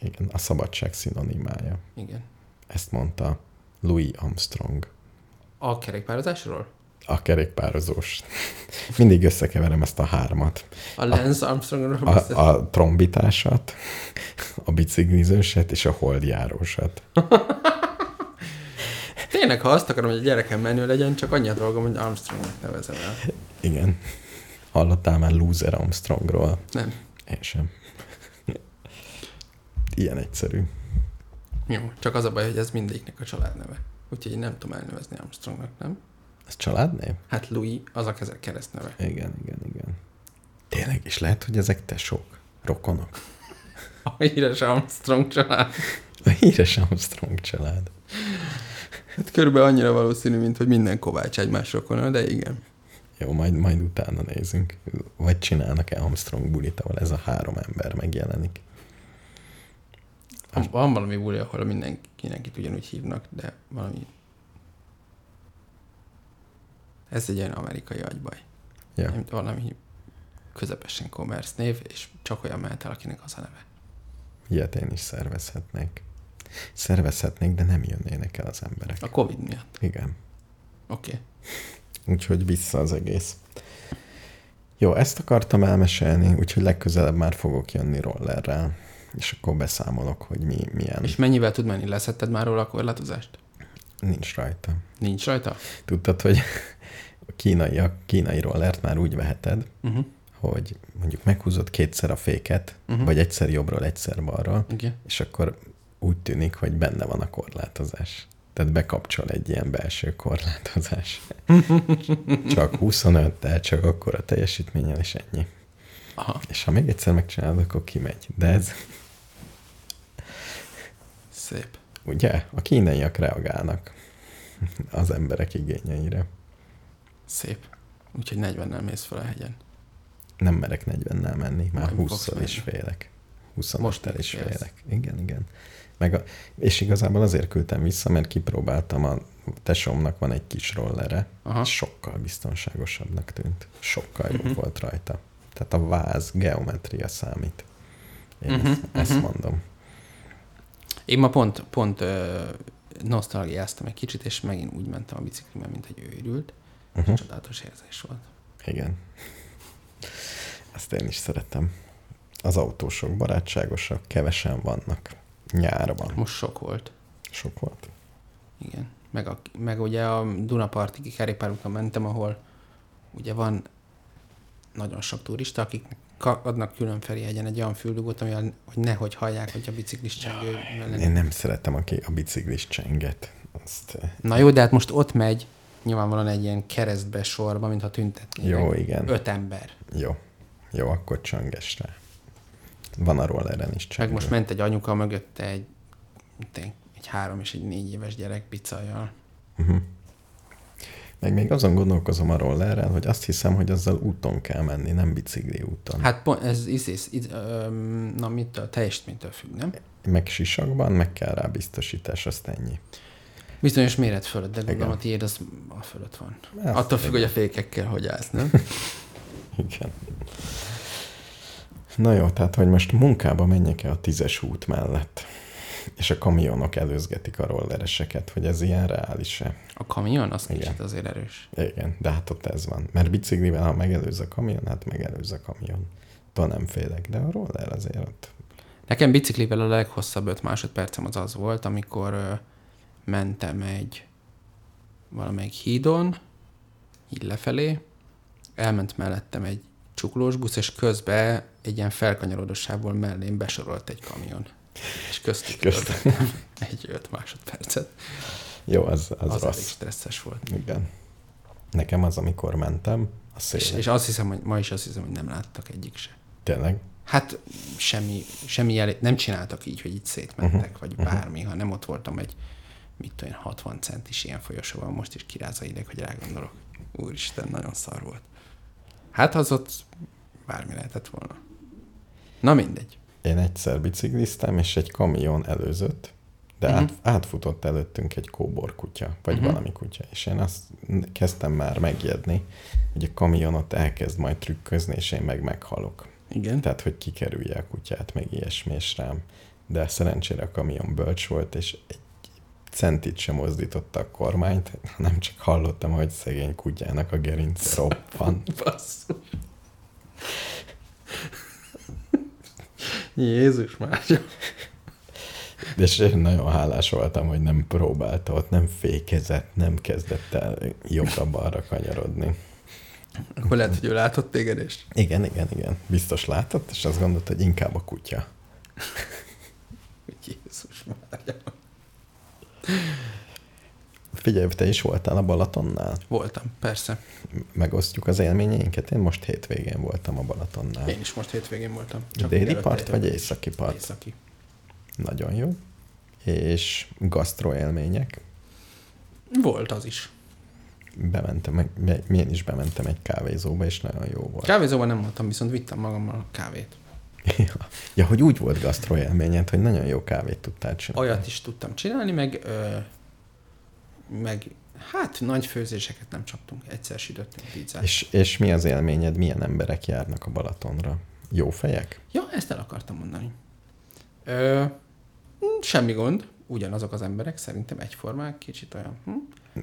Igen, a szabadság szinonimája. Igen. Ezt mondta Louis Armstrong. A kerékpározásról? A kerékpározós. Mindig összekeverem ezt a hármat. A Lance Armstrongról A, beszél- a trombitásat, a biciklizőset és a holdjárósat. [laughs] Tényleg, ha azt akarom, hogy a gyerekem menő legyen, csak annyi a dolgom, hogy Armstrongnak nevezem el. Igen. Hallottál már Loser Armstrongról? Nem. Én sem. Ilyen egyszerű. Jó, csak az a baj, hogy ez mindegyiknek a családneve. Úgyhogy én nem tudom elnevezni Armstrongnak, nem? Ez családnév? Hát Louis, az a keresztneve. Igen, igen, igen. Tényleg is lehet, hogy ezek tesók, rokonok. A híres Armstrong család. A híres Armstrong család. Hát körülbelül annyira valószínű, mint hogy minden Kovács egymás rokona, de igen. Jó, majd, majd utána nézünk. Vagy csinálnak-e Armstrong bulit, ahol ez a három ember megjelenik. Van, van valami buli, ahol mindenki, mindenkit ugyanúgy hívnak, de valami... Ez egy ilyen amerikai agybaj. Nem, valami közepesen commerce név, és csak olyan mehet el, akinek az a neve. Ilyet én is szervezhetnék. Szervezhetnék, de nem jönnének el az emberek. A Covid miatt. Igen. Oké. Okay. Úgyhogy vissza az egész. Jó, ezt akartam elmesélni, úgyhogy legközelebb már fogok jönni rollerrel, és akkor beszámolok, hogy mi, milyen. És mennyivel tud menni? Leszetted már róla a korlátozást? Nincs rajta. Nincs rajta? Tudtad, hogy kínai, a kínai rollert már úgy veheted, Uh-huh. hogy mondjuk meghúzod kétszer a féket, uh-huh. vagy egyszer jobbról, egyszer balról, Igen. és akkor úgy tűnik, hogy benne van a korlátozás. Tehát bekapcsol egy ilyen belső korlátozás. [laughs] csak 25, tehát csak akkor a teljesítménnyel, és ennyi. Aha. És ha még egyszer megcsinálod, akkor kimegy. De ez, Szép. ugye, a kínaiak reagálnak az emberek igényeire. Szép. Úgyhogy 40-nel mész fel a hegyen. Nem merek 40-nel menni, már Majd fogsz 20 is félek. 20 Most most is félsz. félek. Igen, igen. Meg a, és igazából azért küldtem vissza, mert kipróbáltam, a tesómnak van egy kis rollere, Aha. sokkal biztonságosabbnak tűnt. Sokkal jobb Mhm. volt rajta. Tehát a váz, geometria számít. Én Mhm, ezt, ezt mhm. mondom. Én ma pont, pont ö, nosztalgiáztam egy kicsit, és megint úgy mentem a biciklimen, mint egy őrült. Uh-huh. Csodálatos érzés volt. Igen. Ezt én is szeretem. Az autósok barátságosak, kevesen vannak. Nyárban. Most sok volt. Sok volt. Igen. Meg, a, meg ugye a Dunaparti kerékpárúton mentem, ahol ugye van nagyon sok turista, akik adnak külön Ferihegyen egy olyan füldugót, ami hogy nehogy hallják, hogy a biciklis csengő. Én nem szeretem, aki a biciklis csenget. Azt, eh, Na jó, de hát most ott megy nyilvánvalóan egy ilyen keresztbe sorba, mintha tüntetnének. jó, igen. Öt ember. Jó. Jó, akkor csönges rá. Van a rolleren is Meg csengő. most ment egy anyuka mögötte egy, egy, három és egy négy éves gyerek pizzajal. Uh-huh. Meg még azon gondolkozom a rollerrel, hogy azt hiszem, hogy azzal úton kell menni, nem bicikli úton. Hát pont, ez, ez, ez, ez öm, na mit a teljesítménytől függ, nem? Meg sisakban, meg kell rá biztosítás, azt ennyi. Bizonyos méret fölött, de gondolom a tiéd az a fölött van. Ezt Attól függ, hogy a fékekkel hogy állsz, nem? [laughs] Igen. Na jó, tehát, hogy most munkába menjek-e a tízes út mellett, és a kamionok előzgetik a rollereseket, hogy ez ilyen reális-e? A kamion, az Igen. kicsit azért erős. Igen, de hát ott ez van. Mert biciklivel, ha megelőz a kamion, hát megelőz a kamion. Attól nem félek, de a roller azért ott. Nekem biciklivel a leghosszabb 5 másodpercem az az volt, amikor mentem egy valamelyik hídon, így lefelé, elment mellettem egy csuklós busz, és közben egy ilyen felkanyarodós sávból mellém besorolt egy kamion. És köztük töltöttem [laughs] egy 5 másodpercet. Jó, az, az, Az, az elég rossz. stresszes volt. Igen. Nekem az, amikor mentem, a És, szélen. és azt hiszem, hogy ma is azt hiszem, hogy nem láttak egyik se. Tényleg? Hát semmi, semmi jel, nem csináltak így, hogy itt szétmentek, uh-huh. vagy bármi, ha nem ott voltam egy, mit tudom én, 60 centis ilyen folyosóval, most is kiráz a ideg, hogy rágondolok. Úristen, nagyon szar volt. Hát az ott bármi lehetett volna. Na mindegy. Én egyszer bicikliztem, és egy kamion előzött, de Mhm. uh-huh. át, átfutott előttünk egy kóbor kutya, vagy Mhm. uh-huh. valami kutya, és én azt kezdtem már megjedni, hogy a kamion ott elkezd majd trükközni, és én meg meghalok. Igen. Tehát, hogy kikerülje a kutyát, meg ilyesmi, és rám. De szerencsére a kamion bölcs volt, és egy centit sem mozdította a kormányt, hanem csak hallottam, hogy szegény kutyának a gerince roppan. [laughs] Basszus. Jézus már. És én nagyon hálás voltam, hogy nem próbálta ott, nem fékezett, nem kezdett el jobbra-balra kanyarodni. Akkor lehet, hogy ő látott téged, és Igen, igen, igen. Biztos látott, és azt gondolta, hogy inkább a kutya. Jézus már. Figyelj, te is voltál a Balatonnál? Voltam, persze. Megosztjuk az élményeinket. Én most hétvégén voltam a Balatonnál. Én is most hétvégén voltam. Déli mielőtt part vagy északi part? Északi. Nagyon jó. És gasztroélmények. Volt az is. Bementem, én is bementem egy kávézóba, és nagyon jó volt. Kávézóban nem voltam, viszont vittem magammal a kávét. Ja, ja, hogy úgy volt gasztroélményed, hogy nagyon jó kávét tudtál csinálni. Olyat is tudtam csinálni, meg, ö, meg hát nagy főzéseket nem csaptunk. Egyszer sütöttünk pizzát. És, és mi az élményed, milyen emberek járnak a Balatonra? Jó fejek? Ja, ezt el akartam mondani. Ö, semmi gond, ugyanazok az emberek, szerintem egyformák, kicsit olyan. Hm?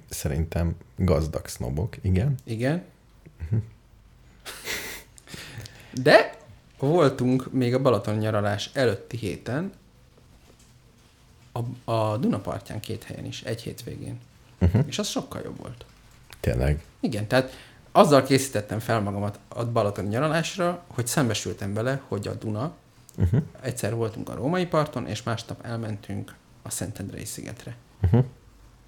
Szerintem gazdag sznobok, igen. Igen. De voltunk még a Balaton nyaralás előtti héten a, a Dunapartján két helyen is, egy hétvégén. Uh-huh. És az sokkal jobb volt. Tényleg. Igen, tehát azzal készítettem fel magamat a Balaton nyaralásra, hogy szembesültem vele, hogy a Duna, Uh-huh. egyszer voltunk a római parton, és másnap elmentünk a Szentendrei szigetre. Uh-huh.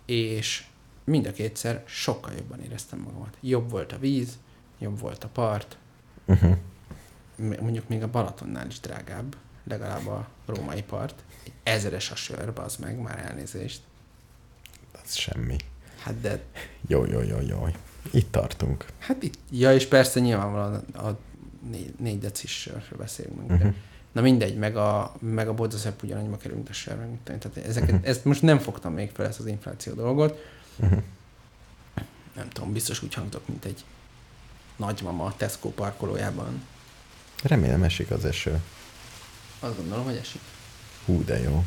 és mind a kétszer sokkal jobban éreztem magamat. Jobb volt a víz, jobb volt a part, Uh-huh. Mondjuk még a Balatonnál is drágább, legalább a római part. Egy ezeres a sör, az meg, már elnézést. Az semmi. Hát de, Jó, jó, jó, jó. Itt tartunk. hát itt, ja és persze nyilvánvalóan a négy, négy decis sörről beszélünk. Uh-huh. Uh-huh. Na mindegy, meg a, meg a bodzaszep ugyanannyiba kerül, mint a sör, meg. Tehát ezeket, uh-huh. ezt most nem fogtam még fel, ezt az infláció dolgot. Uh-huh. Nem tudom, biztos úgy hangtok, mint egy nagymama a Tesco parkolójában. Remélem esik az eső. Azt gondolom, hogy esik. Hú, de jó.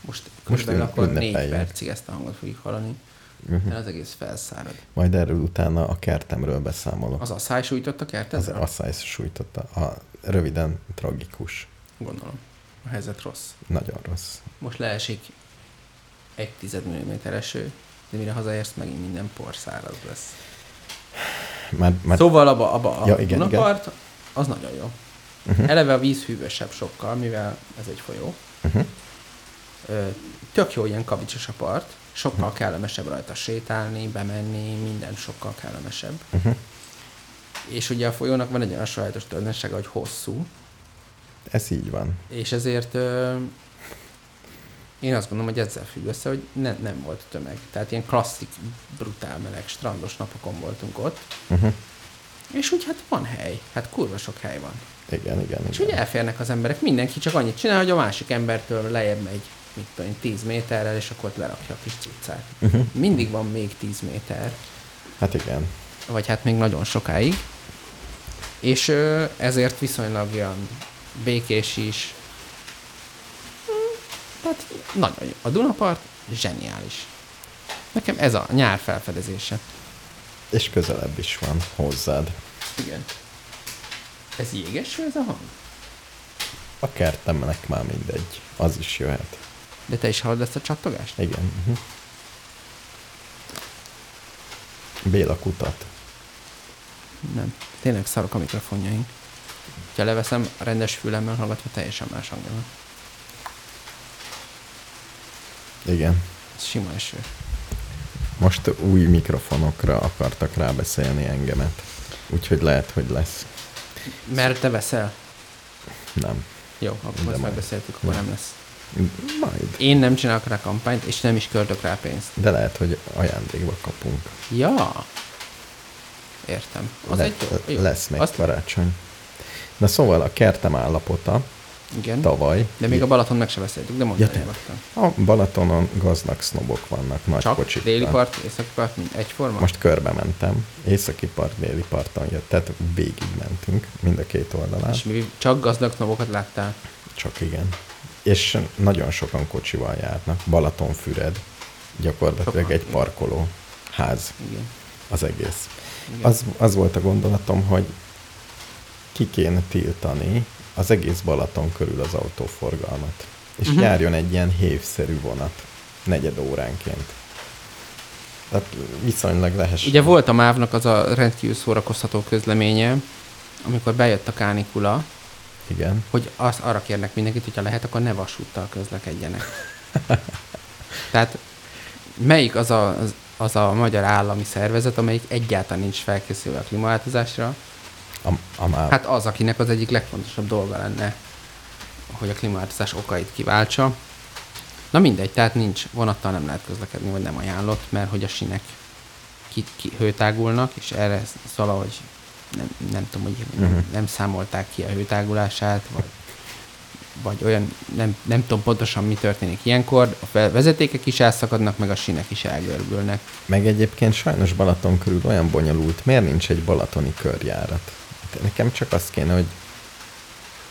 Most Most körülbelül ün- akkor négy percig ezt a hangot fogjuk hallani. Uh-huh. Mert az egész felszárad. Majd erről utána a kertemről beszámolok. Az a száj sújtott a Az asszály szújtotta. A röviden tragikus. Gondolom. A helyzet rossz. Nagyon rossz. Most leesik egy tized milliméter eső, de mire hazaérsz, megint minden por száraz lesz. Már, már Szóval abba, abba a Ja, ja, igen, Dunapart, az nagyon jó. Uh-huh. Eleve a víz hűvösebb sokkal, mivel ez egy folyó. Uh-huh. Ö, tök jó ilyen kavicsos a part, sokkal kellemesebb rajta sétálni, bemenni, minden sokkal kellemesebb. Uh-huh. És ugye a folyónak van egy olyan sajátos tulajdonsága, hogy hosszú, Ez így van. és ezért ö, én azt gondolom, hogy ezzel függ össze, hogy ne, nem volt tömeg. Tehát ilyen klasszik, brutál meleg, strandos napokon voltunk ott, Uh-huh. és úgy hát van hely, hát kurva sok hely van. Igen, igen, És úgy igen. elférnek az emberek, mindenki csak annyit csinál, hogy a másik embertől lejjebb megy, mit tudom én, 10 méterrel, és akkor ott lerakja a kis cuccát. Uh-huh. Mindig van még 10 méter, Hát igen. vagy hát még nagyon sokáig. És ezért viszonylag olyan békés is. Tehát nagyon jó. A Dunapart zseniális. Nekem ez a nyár felfedezése. És közelebb is van hozzád. Igen. Ez jégeső ez a hang? A kertemnek már mindegy. Az is jöhet. De te is hallod ezt a csattogást? Igen. Uh-huh. Béla kutat. Nem. Tényleg szarok a mikrofonjaink. Ha leveszem rendes fülemmel hallgatva, teljesen más hangja van. Igen. Ez sima eső. Most új mikrofonokra akartak rábeszélni engemet. Úgyhogy lehet, hogy lesz. Mert te veszel? Nem. Jó, akkor De ezt majd. megbeszéltük, akkor nem lesz. Majd. Én nem csinálok rá kampányt, és nem is költök rá pénzt. De lehet, hogy ajándékba kapunk. Ja. Értem. Az Le- egy jó. Lesz még Azt, karácsony. Na szóval a kertem állapota igen. tavaly. De még a Balaton meg se beszéltük, de mondd Ja, te-. A Balatonon gazdag sznobok vannak, nagy Csak kocsikkal. déli part, északi part, egyforma? Most körbe mentem. Északi part, déli parton jött. Tehát végig mentünk mind a két oldalán. És mi csak gazdag snobokat láttál? Csak igen. És nagyon sokan kocsival járnak. Balatonfüred. Gyakorlatilag Sokan, egy parkoló ház Igen. az egész. igen. Az, az volt a gondolatom, hogy ki kéne tiltani az egész Balaton körül az autóforgalmat. És uh-huh. járjon egy ilyen hévszerű vonat, negyed óránként. Tehát viszonylag lehessen. Ugye volt a MÁV-nak az a rendkívül szórakoztató közleménye, amikor bejött a kánikula, Igen. hogy az, arra kérnek mindenkit, hogyha lehet, akkor ne vasúttal közlekedjenek. [laughs] Tehát melyik az a, az, az a magyar állami szervezet, amelyik egyáltalán nincs felkészülve a klímaváltozásra? A, a már, Hát az, akinek az egyik legfontosabb dolga lenne, hogy a klímaváltozás okait kiváltsa. Na mindegy, tehát nincs, vonattal nem lehet közlekedni, vagy nem ajánlott, mert hogy a sinek ki, ki, hőtágulnak, és erre valahogy nem, nem tudom, hogy uh-huh. nem számolták ki a hőtágulását, vagy, vagy olyan, nem, nem tudom pontosan mi történik ilyenkor, a vezetékek is elszakadnak, meg a sinek is elgörbülnek. meg egyébként sajnos Balaton körül olyan bonyolult, miért nincs egy balatoni körjárat? Hát Nekem csak azt kéne, hogy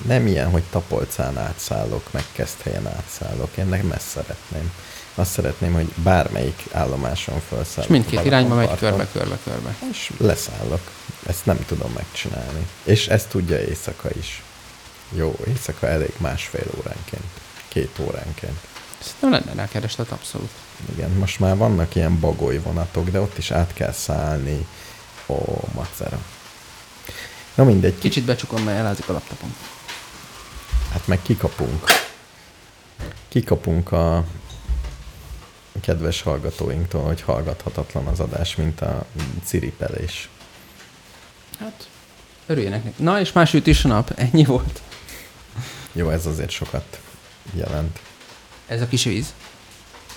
nem ilyen, hogy Tapolcán átszállok, meg Keszthelyen átszállok. Én nem ezt szeretném. Azt szeretném, hogy bármelyik állomáson felszállok. És mindkét irányba megy Balatonparton, körbe, körbe, körbe. És leszállok. Ezt nem tudom megcsinálni. És ezt tudja éjszaka is. Jó, éjszaka elég másfél óránként. Két óránként. Szerintem lenne rá kereslet abszolút. Igen, most már vannak ilyen bagoly vonatok, de ott is át kell szállni. Ó, macera. Na mindegy, Kicsit becsukom, mert elázik a laptopom. hát meg kikapunk. Kikapunk a kedves hallgatóinktól, hogy hallgathatatlan az adás, mint a ciripelés. Hát, örüljenek neki. Na, és már süt is a nap. Ennyi volt. Jó, ez azért sokat jelent. Ez a kis víz.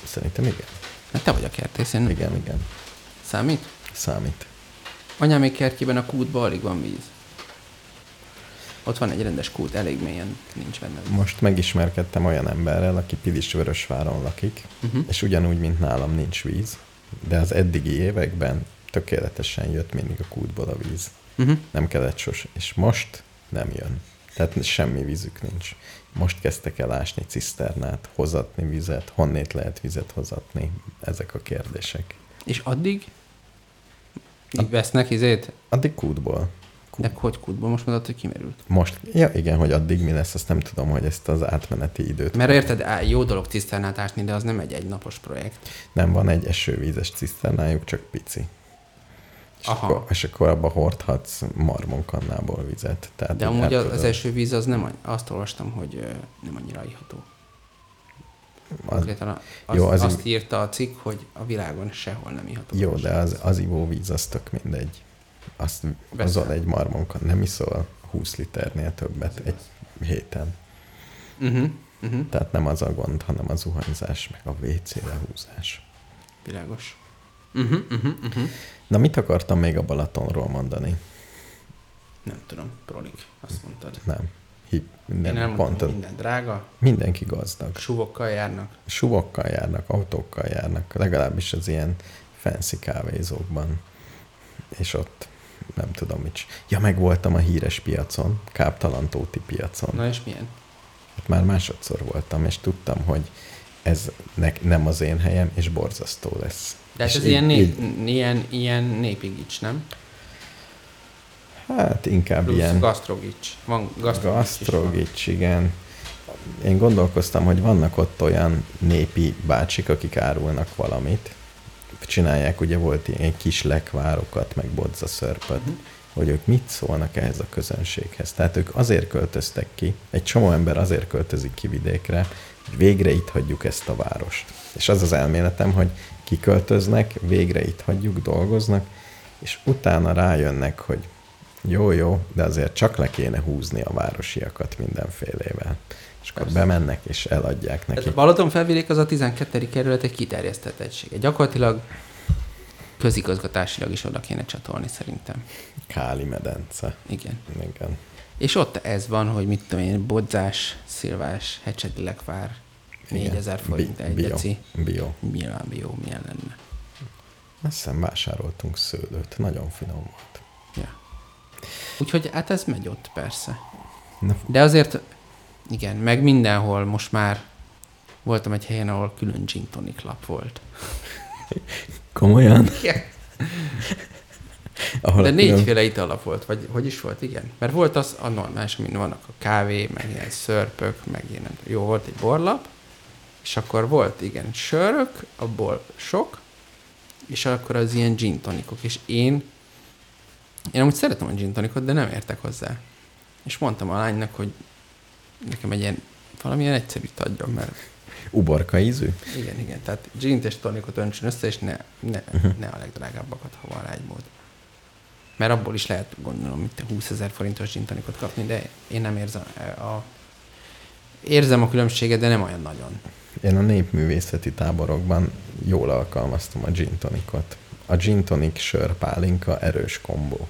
Szerintem igen. Hát te vagy a kertész, én Igen, igen. Számít? Számít. Anyám még kertjében a kútban alig van víz. Ott van egy rendes kút, elég mélyen nincs benne. Most megismerkedtem olyan emberrel, aki Pilisvörösváron lakik, Uh-huh. és ugyanúgy, mint nálam nincs víz, de az eddigi években tökéletesen jött mindig a kútból a víz. Uh-huh. Nem kellett sos, és most nem jön. Tehát semmi vízük nincs. Most kezdtek el ásni ciszternát, hozatni vizet, honnét lehet vizet hozatni, ezek a kérdések. És addig így vesznek izét? Addig kútból. De hogy kútból? Most mondod, hogy kimerült. Most, ja igen, hogy addig mi lesz, azt nem tudom, hogy ezt az átmeneti időt. Mert érted, á, jó dolog ciszternát ásni, de az nem egy egynapos projekt. Nem van egy esővízes ciszternájuk, csak pici. És Aha. akkor, és akkor abba hordhatsz marmonkannából vizet. Tehát De amúgy az, az első víz az nem, azt olvastam, hogy nem annyira iható. az, az, jó, az azt írta a cikk, hogy a világon sehol nem iható. Jó, de az, az ivóvíz az tök mindegy. Azt azon egy marmonkan nem iszol 20 liternél többet egy héten. Uh-huh. Uh-huh. Tehát nem az a gond, hanem a zuhanyzás, meg a WC-re húzás. Világos. Uh-huh, uh-huh, uh-huh. Na, mit akartam még a Balatonról mondani? Nem tudom, prolik, azt mondtad. Nem. Hi, Én nem, pont, minden drága, mindenki gazdag. suvokkal járnak. Suvokkal járnak, autókkal járnak, legalábbis az ilyen fancy kávézókban. És ott nem tudom mit. Ja, meg voltam a híres piacon, Káptalantóti piacon. Na és milyen? Hát már másodszor voltam, és tudtam, hogy ez ne, nem az én helyem, és borzasztó lesz. De hát És ez így- ilyen, nép, így- ilyen, ilyen népigics, nem? Hát inkább Plusz ilyen gasztrogics. Van gasztrogics is van. gasztrogics, igen. Én gondolkoztam, hogy vannak ott olyan népi bácsik, akik árulnak valamit. Csinálják, ugye volt ilyen kis lekvárokat, meg bodzaszörpöt, Mhm. hogy ők mit szólnak ehhez a közönséghez. Tehát ők azért költöztek ki, egy csomó ember azért költözik ki vidékre, hogy végre itt hagyjuk ezt a várost. És az az elméletem, hogy kiköltöznek, végre itt hagyjuk, dolgoznak, és utána rájönnek, hogy jó, jó, de azért csak le kéne húzni a városiakat mindenfélevel. És akkor bemennek és eladják Ez nekik. a Balaton felvidék az a 12. kerület egy kiterjesztett egysége. Gyakorlatilag közigazgatásilag is oda kéne csatolni szerintem. Káli medence. Igen. Igen. És ott ez van, hogy mit tudom én, bodzás, szilvás, hecsedi lekvár, Igen. 4000 forint Bi- egy bio. deci. Bio. Milyen jó, milyen lenne. Azt hiszem vásároltunk szőlőt. Nagyon finom volt. Ja. Úgyhogy hát ez megy ott persze. Na, De azért, igen, meg mindenhol most már voltam egy helyen, ahol külön gin tonic lap volt. komolyan? Ahol De a külön- négyféle italap volt, vagy hogy is volt, igen. Mert volt az a normális, amin vannak a kávé, meg ilyen szörpök, meg ilyen, jó, volt egy borlap, és akkor volt, igen, sörök, abból sok, és akkor az ilyen gin tonikok, és én, én amúgy szeretem a gin tonikot, de nem értek hozzá. És mondtam a lánynak, hogy nekem egy ilyen, valamilyen egyszerűt adjon, mert Uborka ízű? igen, igen, tehát gin és tonikot öntsön össze, és ne, ne, Mhm. ne a legdrágábbakat, ha van rá egy mód. Mert abból is lehet, gondolom, mint 20 ezer forintos gin tonikot kapni, de én nem érzem a... Érzem a különbséget, de nem olyan nagyon. Én a népművészeti táborokban jól alkalmaztam a gin tonicot. A gin tonic sör pálinka erős kombó.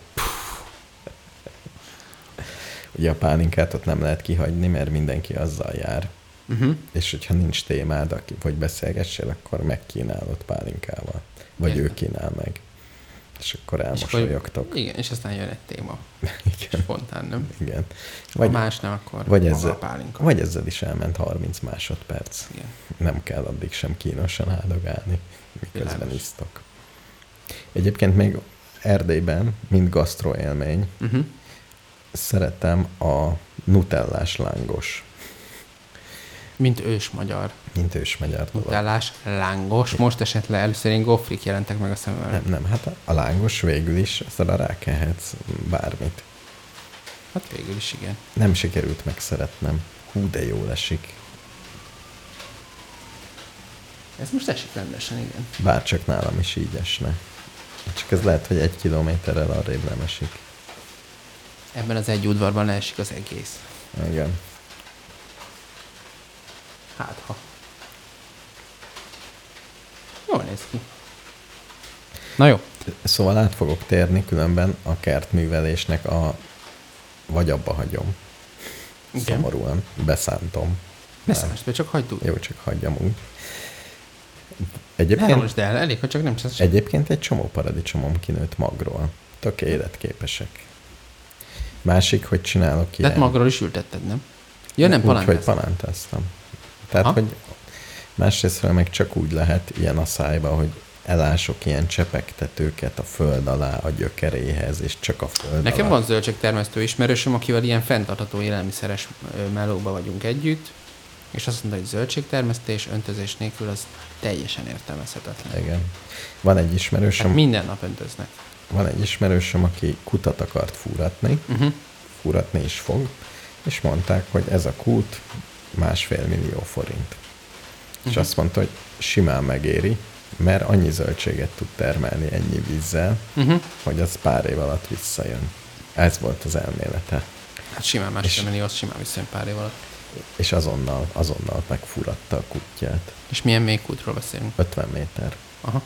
A pálinkát ott nem lehet kihagyni, mert mindenki azzal jár. Uh-huh. És hogyha nincs témád, vagy beszélgessél, akkor megkínálod pálinkával. Vagy ő Értem. kínál meg. És akkor És akkor- elmosolyogtok. Igen, és aztán jön egy téma. [laughs] Igen. Spontán, nem? Igen. Vagy, ha más nem, akkor vagy ezzel- a pálinka. vagy ezzel is elment 30 másodperc. Igen. Nem kell addig sem kínosan áldogálni, miközben Világos. isztok. Egyébként még Erdélyben, mint gasztroélmény, Uh-huh. Szeretem a nutellás lángos, Mint ős magyar. mint ős magyar. Nutellás, lángos. Most esetleg először én gofrik jelentek meg a szememre. Nem, nem, hát a- lángos végül is, aztán rákelhetsz bármit. Hát végül is igen. Nem sikerült megszeretnem. Hú, de jól esik. Ez most esik rendesen, igen. Bár csak nálam is így esne. Csak ez lehet, hogy egy kilométerrel arrébb nem esik. Ebben az egy udvarban leesik az egész. Igen. Hát ha. Jól néz ki. Na jó. Szóval át fogok térni, különben a kertművelésnek a... Vagy abba hagyom. Igen. Szomorúan. Beszántom. Ne be, csak hagyd úgy. Jó, csak hagyjam úgy. Ne Egyébként, roncsd el, elég, ha csak nem csinálsz. Egy... egyébként egy csomó paradicsomom kinőtt magról. Tök életképesek. Másik, hogy csinálok ilyen... Tehát magról is ültetted, nem? Ja, nem, Úgy, hogy palántáztad. palántáztam. Tehát, Aha. hogy másrésztről meg csak úgy lehet ilyen a szájba, hogy elások ilyen csepegtetőket a föld alá a gyökeréhez, és csak a föld Nekem alá. van zöldségtermesztő ismerősöm, akivel ilyen fenntartható élelmiszeres melóba vagyunk együtt, és azt mondta, hogy zöldségtermesztés, öntözés nélkül az teljesen értelmezhetetlen. Igen. Van egy ismerősöm, Hát minden nap öntöznek. Van egy ismerősöm, aki kutat akart fúratni, Uh-huh. fúratni is fog, és mondták, hogy ez a kút másfél millió forint. És Mhm. azt mondta, hogy simán megéri, mert annyi zöldséget tud termelni ennyi vízzel, Uh-huh. hogy az pár év alatt visszajön. Ez volt az elmélete. Hát simán És- másfél millió, az simán visszajön pár év alatt. És azonnal, azonnal megfuratta a kutyát. És milyen még kútról beszélünk? 50 méter. Aha,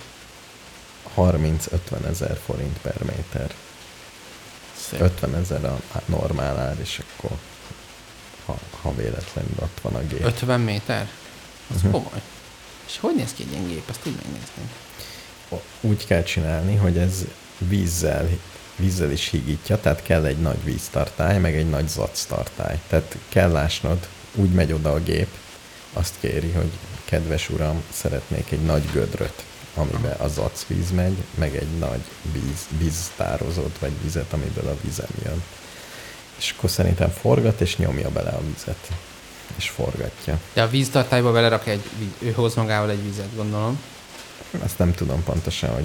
30-50 ezer forint per méter. szép. 50 ezer a normál ár, és akkor ha, ha véletlenül ott van a gép. 50 méter? Az Mhm. komoly. És hogy néz ki egy ilyen gép? Ezt úgy megnézni. Úgy kell csinálni, hogy ez vízzel, vízzel is hígítja, tehát kell egy nagy víztartály, meg egy nagy zactartály. Tehát kell lásnod, úgy megy oda a gép, azt kéri, hogy kedves uram, szeretnék egy nagy gödröt, amiben a zac víz megy, meg egy nagy víz, víztározót, vagy vizet, amiből a vizem jön. És akkor szerintem forgat, és nyomja bele a vizet. És forgatja. De a víztartályba belerak egy, ő hoz magával egy vizet, gondolom. Azt nem tudom pontosan, hogy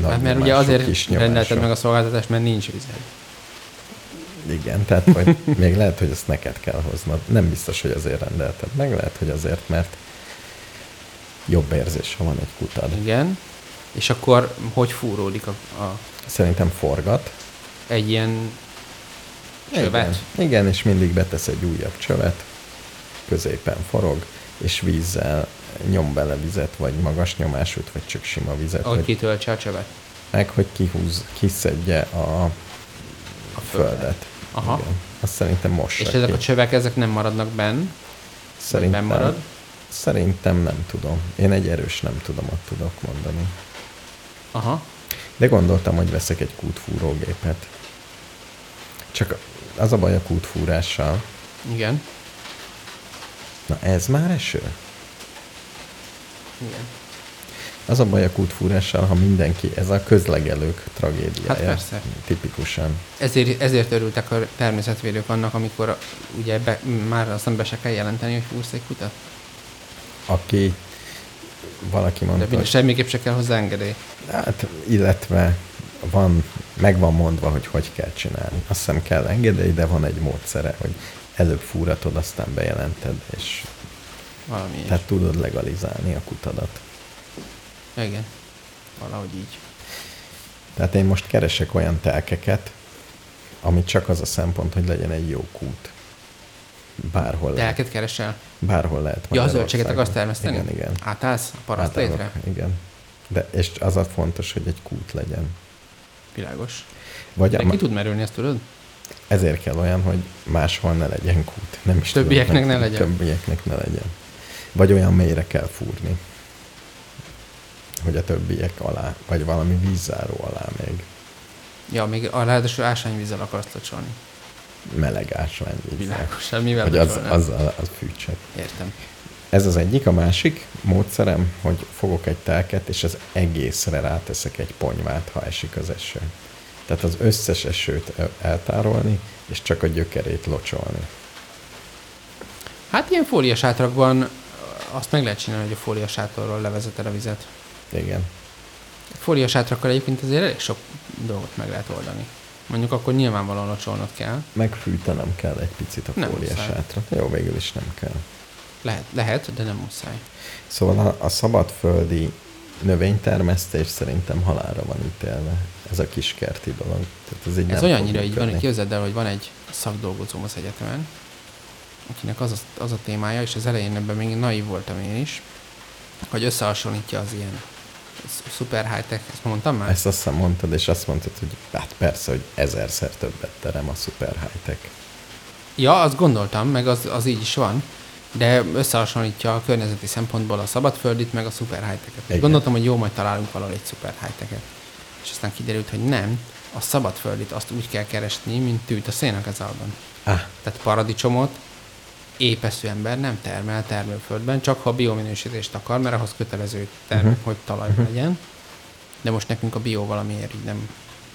nagy Hát mert ugye azért rendelted meg a szolgáltatást, mert nincs vized. Igen, tehát vagy [laughs] még lehet, hogy ezt neked kell hoznod. Nem biztos, hogy azért rendelted meg, lehet, hogy azért, mert jobb érzés, ha van egy kutad. Igen. És akkor hogy fúródik a, a, Szerintem forgat. egy ilyen csövet? Igen, igen, és mindig betesz egy újabb csövet, középen forog, és vízzel nyom bele vizet, vagy magas nyomásút, vagy csak sima vizet, Ahogy hogy, kitöltse a csövet? meg hogy kihúz, kiszedje a, A földet. Aha. Igen. Azt szerintem mossa És ki. ezek a csövek, ezek nem maradnak benn? Szerintem, marad? Szerintem nem tudom. Én egy erős nem tudom, ott tudok mondani. Aha. De gondoltam, hogy veszek egy kútfúrógépet. Csak az a baj a kútfúrással. Igen. Na ez már eső? Igen. Az a baj a kútfúrással, ha mindenki, ez a közlegelők tragédiája. Hát persze. Tipikusan. Ezért, ezért örültek a természetvédők annak, amikor ugye be, már azt be se kell jelenteni, hogy fúrsz egy kutat. Aki valaki De mondta, mind, hogy, semmiképp se kell hozzá engedély. hát, illetve van, meg van mondva, hogy hogy kell csinálni. Azt hiszem kell engedély, de van egy módszere, hogy előbb fúratod, aztán bejelented, és Valami tehát tudod legalizálni a kutadat. Igen. Valahogy így. Tehát én most keresek olyan telkeket, ami csak az a szempont, hogy legyen egy jó kút. Bárhol lehet. Telket keresel? Bárhol lehet. Ja, a zöldséget akarsz termeszteni? Igen, igen. Átállsz a paraszt Átállok, létre? Igen. De, és az a fontos, hogy egy kút legyen. Világos. Vagy De a, ki tud merülni, ezt tudod? ezért kell olyan, hogy máshol ne legyen kút. Nem is tudom, Többieknek hogy ne legyen. Többieknek ne legyen. Vagy olyan mélyre kell fúrni, hogy a többiek alá, vagy valami vízzáró alá még Ja, még a ráadásul ásványvízzel akarsz locsolni. Meleg ásványvíz. Világos. Hát mivel Hogy az, locsolnád? azzal az fűtsek. Értem. Ez az egyik. A másik módszerem, hogy fogok egy telket, és az egészre ráteszek egy ponyvát, ha esik az eső. Tehát az összes esőt el- eltárolni, és csak a gyökerét locsolni. Hát ilyen fóliasátrakban azt meg lehet csinálni, hogy a fóliasátorról levezeted a vizet. Igen. Fóliasátrakkal egyébként azért elég sok dolgot meg lehet oldani. Mondjuk akkor nyilvánvalóan locsolnod kell. Megfűtenem kell egy picit a Nem fóliás muszáj. sátrat. Jó, végül is nem kell. Lehet, lehet, de nem muszáj. Szóval a, a szabadföldi növénytermesztés szerintem halára van ítélve. Ez a kiskerti dolog. Tehát ez így Ez olyannyira így van, hogy képzeld el, hogy van egy szakdolgozóm az egyetemen, akinek az a, az a témája, és az elején ebben még naiv voltam én is, hogy összehasonlítja az ilyen szuper high-tech, ezt mondtam már? Ezt azt mondtad, és azt mondtad, hogy hát persze, hogy ezerszer többet terem a szuper high-tech. Ja, azt gondoltam, meg az, az így is van, de összehasonlítja a környezeti szempontból a szabadföldit, meg a szuper high-tech-et. Gondoltam, hogy jó, majd találunk valahol egy szuper high-tech-et. És aztán kiderült, hogy nem, a szabadföldit azt úgy kell keresni, mint tűt a szénakazalban. Ah, Tehát paradicsomot épeszű ember nem termel termőföldben, csak ha biominősítést akar, mert ahhoz kötelező term, uh-huh. hogy talaj uh-huh. legyen. De most nekünk a bio valamiért így nem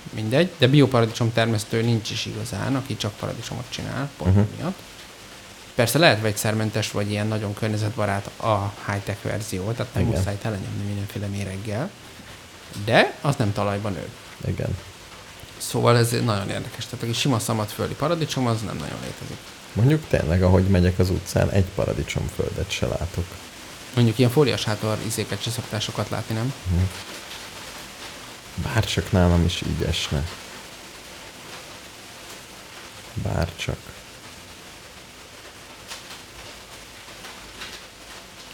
mindegy. De bioparadicsom termesztő nincs is igazán, aki csak paradicsomot csinál, pont uh-huh. miatt. Persze lehet vegyszermentes, vagy ilyen nagyon környezetbarát a high-tech verzió, tehát nem Igen. muszáj telenyomni mindenféle méreggel. De az nem talajban nő. igen. Szóval ez nagyon érdekes. Tehát egy sima szabadföldi paradicsom az nem nagyon létezik. Mondjuk tényleg, ahogy megyek az utcán, egy paradicsomföldet se látok. Mondjuk ilyen fóliás hátor izéket se szoktál sokat látni, nem? Bárcsak nálam is így esne. Bárcsak.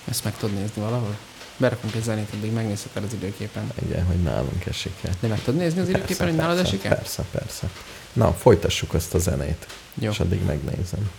Ezt meg tudod nézni valahol? Berakunk egy zenét, addig megnézheted az időképen. Igen, hogy nálunk esik-e. De meg tudod nézni az időképen, hogy nálad persze, esik-e? Persze, persze. Na, folytassuk azt a zenét, Jó. és addig megnézem.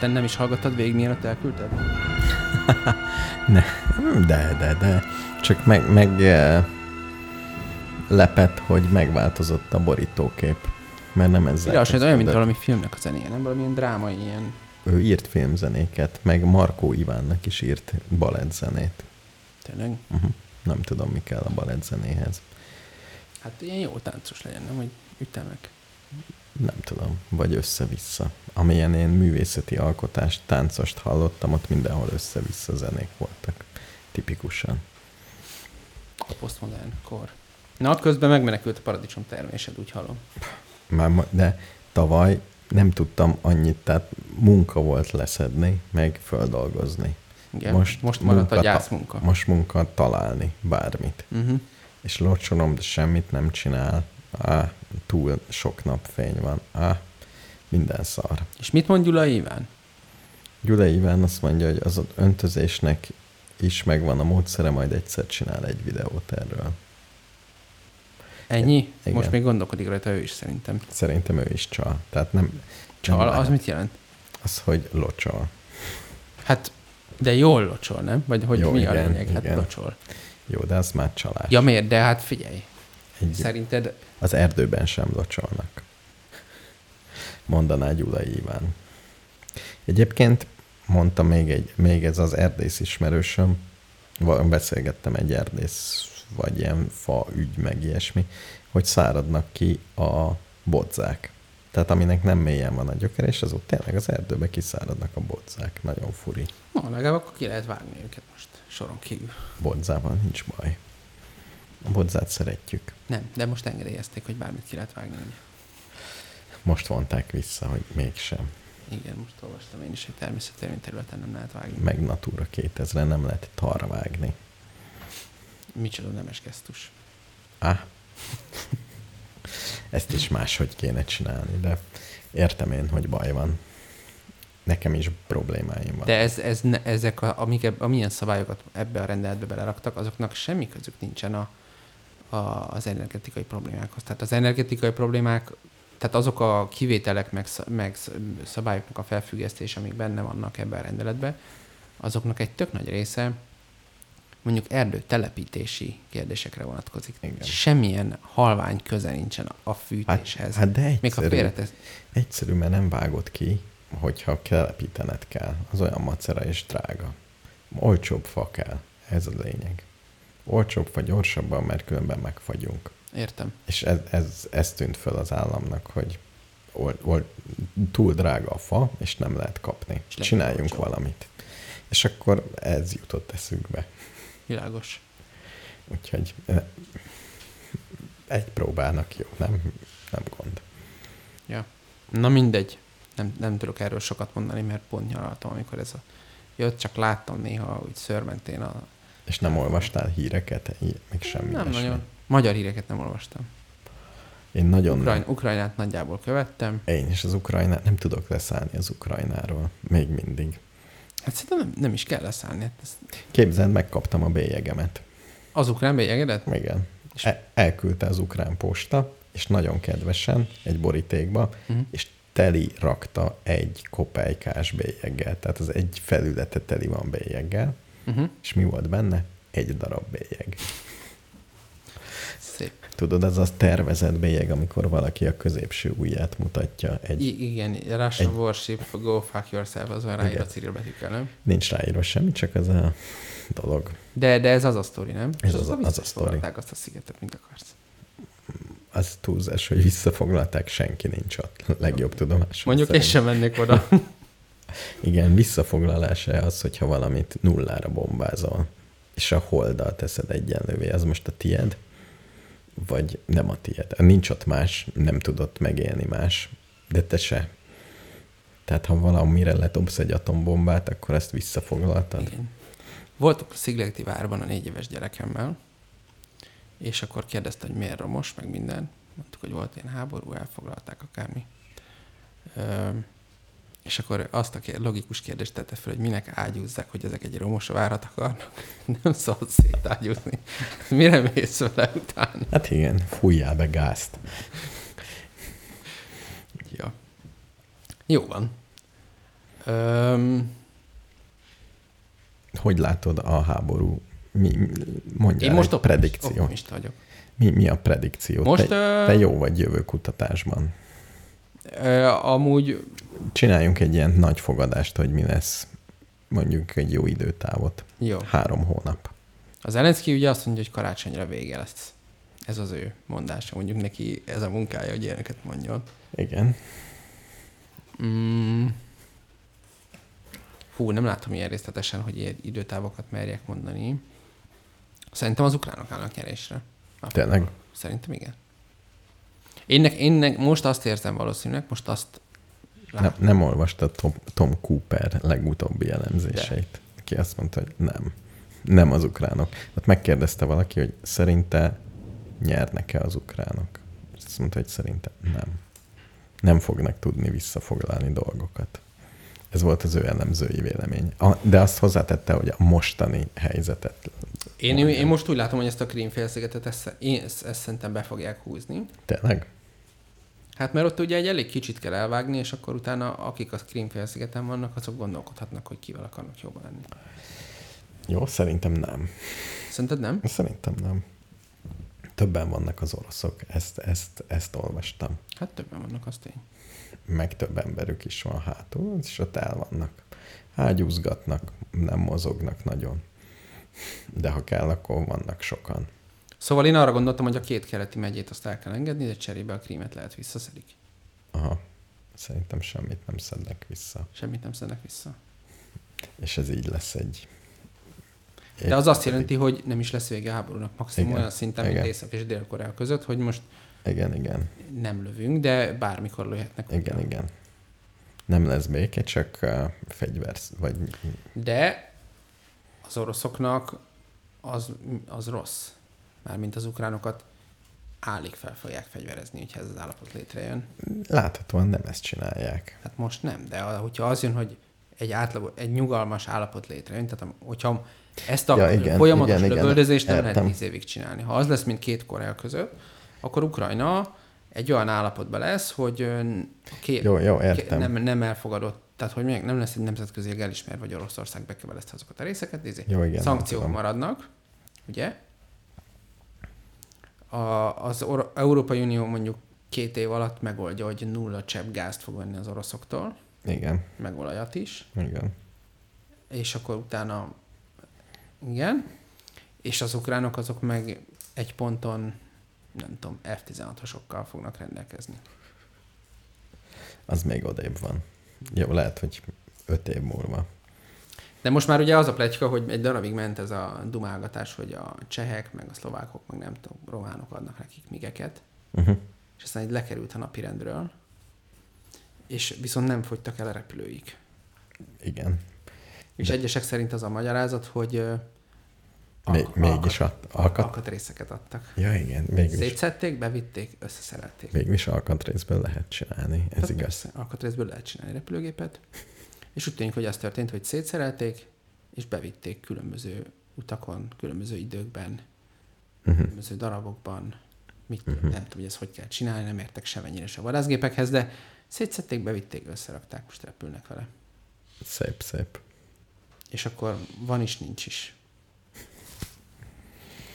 Te nem is hallgattad végig, mielőtt elküldted? [laughs] Ne, de, de, de. Csak meg, meg eh, lepett, hogy megváltozott a borítókép. mert nem ezzel ez olyan, mint valami filmnek a zenéje, nem valamilyen drámai ilyen. Ő írt filmzenéket, meg Markó Ivánnak is írt balettzenét. Tényleg? Uh-huh. Nem tudom, mi kell a balettzenéhez. Hát ilyen jó táncos legyen, nem? Hogy ütemek. Nem tudom, vagy össze-vissza. Amilyen én művészeti alkotást, táncost hallottam, ott mindenhol össze-vissza zenék voltak. Tipikusan. A posztmodern kor. Na, közben megmenekült a paradicsom termésed, úgy hallom. Már, de tavaly nem tudtam annyit, tehát munka volt leszedni, meg földolgozni. Igen. Most, most maradt a munka- gyászmunka. Most munka találni bármit. Uh-huh. És locsolom, de semmit nem csinál. Á, túl sok napfény van. Á, minden szar. És mit mond Gyula Iván? Gyula Iván azt mondja, hogy az öntözésnek is megvan a módszere, majd egyszer csinál egy videót erről. Ennyi? Igen. Most még gondolkodik rajta ő is szerintem. Szerintem ő is csal. Tehát nem... Csal, nem az lehet. mit jelent? Az, hogy locsol. Hát, de jól locsol, nem? Vagy hogy Jó, mi a igen, lényeg? Hát igen. locsol. Jó, de az már csalás. Ja miért? De hát figyelj. Egy, Szerinted az erdőben sem locsolnak. Mondaná Gyula Iván. Egyébként mondta még, egy, még ez az erdész ismerősöm, beszélgettem egy erdész, vagy ilyen fa ügy, meg ilyesmi, hogy száradnak ki a bodzák. Tehát aminek nem mélyen van a gyökere, és az ott tényleg az erdőbe kiszáradnak a bodzák. Nagyon furi. Na, legalább akkor ki lehet vágni őket most soron kívül. Bodzával nincs baj. A bodzát szeretjük. Nem, de most engedélyezték, hogy bármit ki lehet vágni. Most vonták vissza, hogy mégsem. Igen, most olvastam én is, hogy természetérvény területen nem lehet vágni. Meg Natura 2000 nem lehet tarra vágni. Micsoda nemes gesztus. Á. [laughs] Ezt is máshogy kéne csinálni, de értem én, hogy baj van. Nekem is problémáim van. De ez, ez ne, ezek, a, amik, amilyen szabályokat ebbe a rendeletbe beleraktak, azoknak semmi közük nincsen a, a, az energetikai problémákhoz. Tehát az energetikai problémák, tehát azok a kivételek, meg, meg sz- szabályoknak a felfüggesztése, amik benne vannak ebben a rendeletben, azoknak egy tök nagy része mondjuk erdő telepítési kérdésekre vonatkozik. Igen. Semmilyen halvány köze nincsen a hát, fűtéshez. hát de Még ha egyszerű, félretesz, egyszerű, mert nem vágod ki, hogyha telepítened kell. Az olyan macera és drága. Olcsóbb fa kell. Ez a lényeg. Olcsóbb fa gyorsabban, mert különben megfagyunk. értem. És ez, ez, ez tűnt föl az államnak, hogy ol, ol, túl drága a fa, és nem lehet kapni. És Csináljunk olcsó. valamit. És akkor ez jutott eszünkbe. Világos. Úgyhogy egy próbának jó, nem, nem gond. Ja. Na mindegy. Nem, nem tudok erről sokat mondani, mert pont nyaraltam, amikor ez a jött, csak láttam néha úgy szörmentén a... És nem olvastál híreket, még semmi nem ilyesmi. nagyon. Magyar híreket nem olvastam. Én nagyon Ukrajn, Ukrajnát nagyjából követtem. Én is az Ukrajnát, nem tudok leszállni az Ukrajnáról. Még mindig. Hát szerintem nem, nem is kell leszállni. Hát ez Képzeld, megkaptam a bélyegemet. az ukrán bélyegedet? Igen. És- E- elküldte az ukrán posta, és nagyon kedvesen egy borítékba, Uh-huh. és teli rakta egy kopejkás bélyeggel. Tehát az egy felülete teli van bélyeggel, Uh-huh. és mi volt benne? Egy darab bélyeg. Szép. Tudod, az az tervezett bélyeg, amikor valaki a középső ujját mutatja. Egy, I- igen, Russia egy- Warship, Go Fuck Yourself, az olyan ráírva. Cyril betűkkel, nem? nincs ráírva semmi, csak az a dolog. De, de ez az a sztori, nem? Ez az a- aztán az a visszafoglalták azt a szigetet, mint akarsz. Az túlzás, hogy visszafoglalták, senki nincs ott. Legjobb tudomás. Mondjuk én sem mennék oda. [laughs] Igen, visszafoglalása az, hogyha valamit nullára bombázol, és a holddal teszed egyenlővé, az most a tied, vagy nem a tied. Nincs ott más, nem tudott megélni más, de te se. Tehát ha valamire letobsz egy atombombát, akkor ezt visszafoglaltad. Igen. Voltunk a Szigleti várban a négy éves gyerekemmel, és akkor kérdezte, hogy miért romos, meg minden. Mondtuk, hogy volt ilyen háború, elfoglalták akármi. Ö, és akkor azt a kér, logikus kérdést tette fel, hogy minek ágyúzzák, hogy ezek egy romos várat akarnak. [laughs] Nem szabad szétágyúzni. [laughs] Mire mész vele utána? Hát igen, fújjál be gázt. Ja. Jó van. Öm, Hogy látod a háború? Mi, mondjál én most egy predikció. optimista vagyok. Mi, mi a predikció? Most, te, ö, te jó vagy jövőkutatásban. Amúgy Csináljunk egy ilyen nagy fogadást, hogy mi lesz mondjuk egy jó időtávot. jó. Három hónap. Az Zelenszky ugye azt mondja, hogy karácsonyra vége lesz. Ez az ő mondása. Mondjuk neki ez a munkája, hogy ilyeneket mondjon. Igen. Mm. Hú, nem látom ilyen részletesen, hogy ilyen időtávokat merjek mondani. Szerintem az ukránok állnak nyerésre. Tényleg? Szerintem igen. Én, nek, én nek, most azt érzem valószínűleg, most azt Nem, nem olvastad Tom, Tom Cooper legutóbbi elemzéseit. Aki azt mondta, hogy nem. Nem az ukránok. Hát megkérdezte valaki, hogy szerinte nyernek-e az ukránok. Azt mondta, hogy szerinte nem. Nem fognak tudni visszafoglalni dolgokat. Ez volt az ő elemzői vélemény. A, de azt hozzátette, hogy a mostani helyzetet. Én, én most úgy látom, hogy ezt a Krímfélszigetet ezt, ezt, ezt szerintem be fogják húzni. Tényleg? Hát mert ott ugye egy elég kicsit kell elvágni, és akkor utána akik a Krímfélszigeten vannak, azok gondolkodhatnak, hogy kivel akarnak jobban lenni. Jó, szerintem nem. Szerinted nem? Szerintem nem. Többen vannak az oroszok. Ezt, ezt, ezt olvastam. Hát többen vannak, az tény. meg több emberük is van hátul, és ott el vannak. Ágyúzgatnak, nem mozognak nagyon. De ha kell, akkor vannak sokan. Szóval én arra gondoltam, hogy a két keleti megyét azt el kell engedni, de cserébe a krímet lehet visszaszedik. Aha, szerintem semmit nem szednek vissza. Semmit nem szednek vissza. És ez így lesz egy... De az azt jelenti, hogy nem is lesz vége a háborúnak, maximum Igen, olyan szinten, mint igen. Észak és Dél-Korea között, hogy most Igen, igen, nem lövünk, de bármikor lőhetnek. igen, újra. igen. Nem lesz béke, csak uh, fegyver, vagy De az oroszoknak az, az rossz. Mármint az ukránokat állig fel fogják fegyverezni, hogyha ez az állapot létrejön. láthatóan nem ezt csinálják. Hát most nem, de hogyha az jön, hogy egy átlag, egy nyugalmas állapot létrejön, tehát hogyha ezt a Ja, igen, folyamatos igen, igen, igen, lövöldözést nem értem. lehet tíz évig csinálni. Ha az lesz, mint két Korea között, akkor Ukrajna egy olyan állapotban lesz, hogy két, Jó, jó, értem. nem, nem elfogadott, tehát hogy még nem lesz egy nemzetközi elismerve, hogy Oroszország bekevelezte azokat a részeket, izé, Jó, igen, szankciók maradnak, ugye? A, az Or- Európai Unió mondjuk két év alatt megoldja, hogy nulla csepp gázt fog venni az oroszoktól, Igen, meg olajat is, igen. és akkor utána igen, és az ukránok azok meg egy ponton, nem tudom, F-16-osokkal fognak rendelkezni. Az még odébb van. Jó, lehet, hogy öt év múlva. De most már ugye az a pletyka, hogy egy darabig ment ez a dumálgatás, hogy a csehek, meg a szlovákok, meg nem tudom, románok adnak nekik migeket, Uh-huh. és aztán egy lekerült a napirendről, és viszont nem fogytak el a repülőik. Igen. És De- egyesek szerint az a magyarázat, hogy Még, alk- mégis ad, alkat... alkatrészeket adtak. Ja, igen, végül is, Szétszedték, bevitték, összeszerelték. végül is alkatrészből lehet csinálni, ez Tehát igaz. Persze, alkatrészből lehet csinálni repülőgépet. És úgy tűnik, hogy az történt, hogy szétszerelték, és bevitték különböző utakon, különböző időkben, Uh-huh. különböző darabokban. Mit, Mhm. Nem tudom, hogy ezt hogy kell csinálni, nem értek semennyire se a vadászgépekhez, de szétszedték, bevitték, összerakták, most repülnek vele. Szép, szép. És akkor van is, nincs is.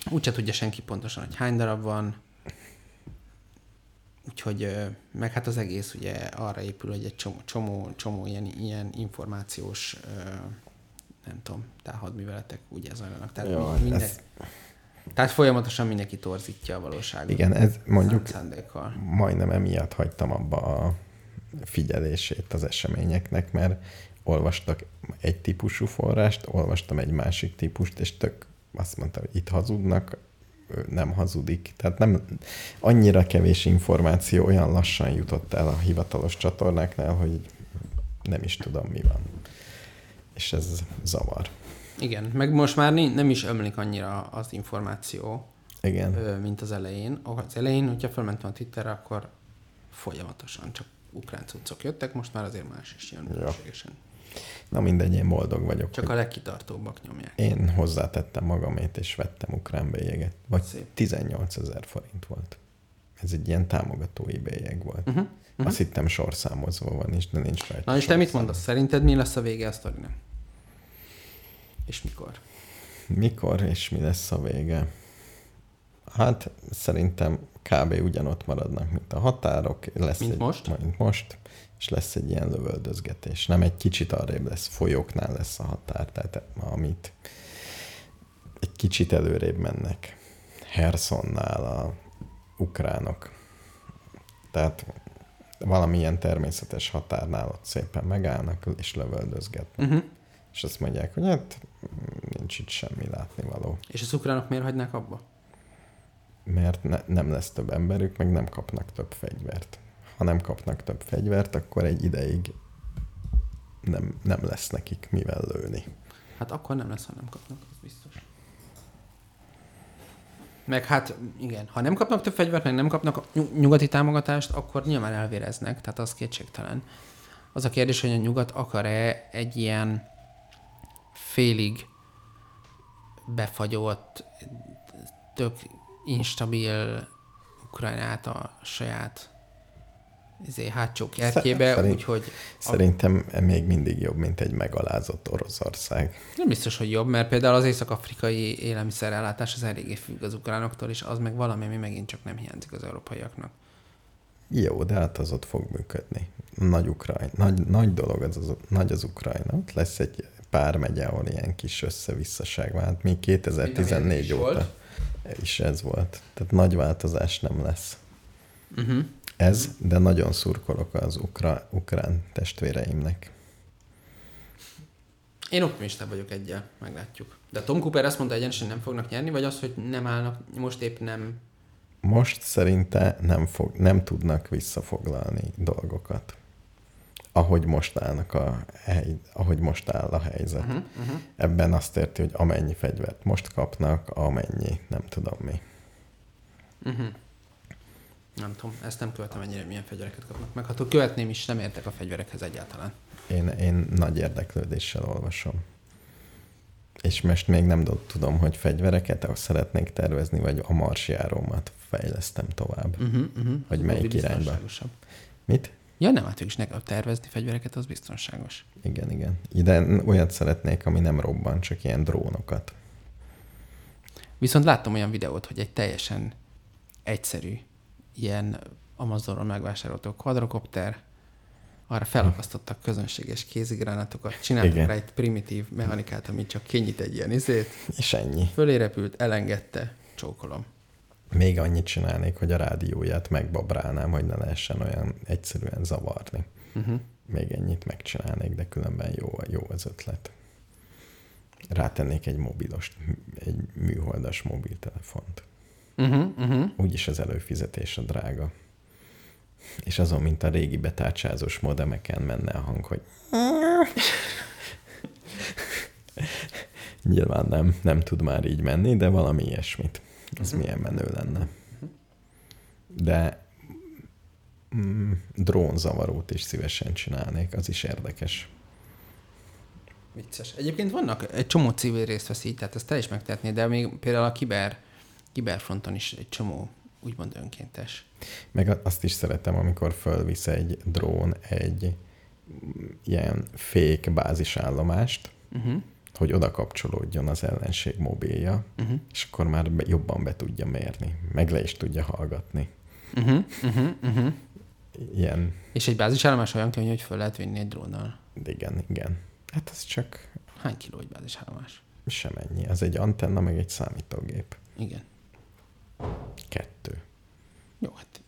Úgyse tudja senki pontosan, hogy hány darab van. Úgyhogy, meg hát az egész ugye arra épül, hogy egy csomó, csomó, csomó ilyen, ilyen információs, nem tudom, támadműveletek ugye zajlanak. Tehát, Jó, mi- minden, ez- tehát folyamatosan mindenki torzítja a valóságot. Igen, ez mondjuk szándékkal. majdnem emiatt hagytam abba a figyelését az eseményeknek, mert olvastak egy típusú forrást, olvastam egy másik típust, és tök azt mondta, hogy itt hazudnak, nem hazudik. Tehát nem annyira kevés információ olyan lassan jutott el a hivatalos csatornáknál, hogy nem is tudom, mi van. És ez zavar. Igen, meg most már nem is ömlik annyira az információ, Igen. mint az elején. Az elején, hogyha felmentem a Twitterre, akkor folyamatosan csak ukrán cuccok jöttek, most már azért más is jön. Ja. Na mindegy, én boldog vagyok, Csak a legkitartóbbak nyomják. én hozzátettem magamét, és vettem ukrán bélyeget. Vagy Szép. 18 ezer forint volt. Ez egy ilyen támogatói bélyeg volt. Uh-huh. Uh-huh. Azt hittem sorszámozva van is, de nincs rajta Na és te mit mondasz? Szerinted mi lesz a vége a sztorinak? És mikor? Mikor és mi lesz a vége? Hát szerintem kb. ugyanott maradnak, mint a határok. Lesz Mint egy, most? Mint most, és lesz egy ilyen lövöldözgetés. Nem egy kicsit arrébb lesz, folyóknál lesz a határ, tehát amit egy kicsit előrébb mennek. Hersonnál a ukránok. Tehát valamilyen természetes határnál ott szépen megállnak, és lövöldözgetnek. Uh-huh. És azt mondják, hogy hát nincs itt semmi látnivaló. És az ukránok miért hagynák abba? Mert ne, nem lesz több emberük, meg nem kapnak több fegyvert. Ha nem kapnak több fegyvert, akkor egy ideig nem, nem lesz nekik mivel lőni. Hát akkor nem lesz, ha nem kapnak, az biztos. Meg hát igen, ha nem kapnak több fegyvert, meg nem kapnak nyug- nyugati támogatást, akkor nyilván elvéreznek, tehát az kétségtelen. Az a kérdés, hogy a nyugat akar-e egy ilyen félig befagyott, tök instabil Ukrajnát a saját izé, hátsó kertjébe, Szerint- úgyhogy Szerintem még mindig jobb, mint egy megalázott Oroszország. Nem biztos, hogy jobb, mert például az észak-afrikai élelmiszerellátás az eléggé függ az ukránoktól, és az meg valami, ami megint csak nem hiányzik az európaiaknak. Jó, de hát az ott fog működni. Nagy, Ukrajna, nagy, nagy dolog az, az, nagy az Ukrajna. Ott lesz egy pár megye, ahol ilyen kis összevisszaság van. Hát még 2014 is óta volt. is ez volt. Tehát nagy változás nem lesz. Uh-huh. Ez, de nagyon szurkolok az ukra, ukrán testvéreimnek. Én optimista vagyok egyel, meglátjuk. De Tom Cooper azt mondta egyenesen, nem fognak nyerni, vagy az, hogy nem állnak, most épp nem... Most szerinte nem, fog, nem tudnak visszafoglalni dolgokat. Ahogy most állnak a hely, ahogy most áll a helyzet. Uh-huh, uh-huh. Ebben azt érti, hogy amennyi fegyvert most kapnak, amennyi, nem tudom mi. Uh-huh. Nem tudom, ezt nem követem ennyire, milyen fegyvereket kapnak meg. Ha túl követném is, nem értek a fegyverekhez egyáltalán. Én, én nagy érdeklődéssel olvasom. És most még nem do- tudom, hogy fegyvereket szeretnék tervezni, vagy a marsjárómat fejlesztem tovább. Uh-huh, uh-huh. Hogy melyik irányba? Mit? Ja, nem, hát is nekem tervezni fegyvereket, az biztonságos. Igen, igen. Ide olyat szeretnék, ami nem robban, csak ilyen drónokat. Viszont láttam olyan videót, hogy egy teljesen egyszerű, ilyen Amazonról megvásárolható quadrocopter, arra felakasztottak közönséges kézigránátokat, csináltak Igen. rá egy primitív mechanikát, ami csak kinyit egy ilyen izét, És ennyi. fölé repült, elengedte, csókolom. Még annyit csinálnék, hogy a rádióját megbabrálnám, hogy ne lehessen olyan egyszerűen zavarni. Uh-huh. Még ennyit megcsinálnék, de különben jó, jó az ötlet. Rátennék egy mobilos, egy műholdas mobiltelefont. Uh-huh, uh-huh. Úgyis az előfizetés a drága. És azon, mint a régi betárcsázós modemeken menne a hang, hogy Nyilván nem, nem tud már így menni, de valami ilyesmit. Ez Mhm. milyen menő lenne. De mm, drónzavarót is szívesen csinálnék, az is érdekes. Vicces. Egyébként vannak, egy csomó civil részt vesz így, tehát ezt te is megtehetnéd, de még például a kiber, kiberfronton is egy csomó úgymond önkéntes. Meg azt is szeretem, amikor fölvisz egy drón egy ilyen fék bázisállomást, Uh-huh. hogy oda kapcsolódjon az ellenség mobilja, Uh-huh. és akkor már jobban be tudja mérni, meg le is tudja hallgatni. Uh-huh. Uh-huh. Uh-huh. Ilyen, És egy bázisállomás olyan könnyű, hogy föl lehet vinni egy drónnal. igen, igen. Hát ez csak Hány kiló egy bázisállomás? sem ennyi. Az egy antenna, meg egy számítógép. Igen. Jó, hát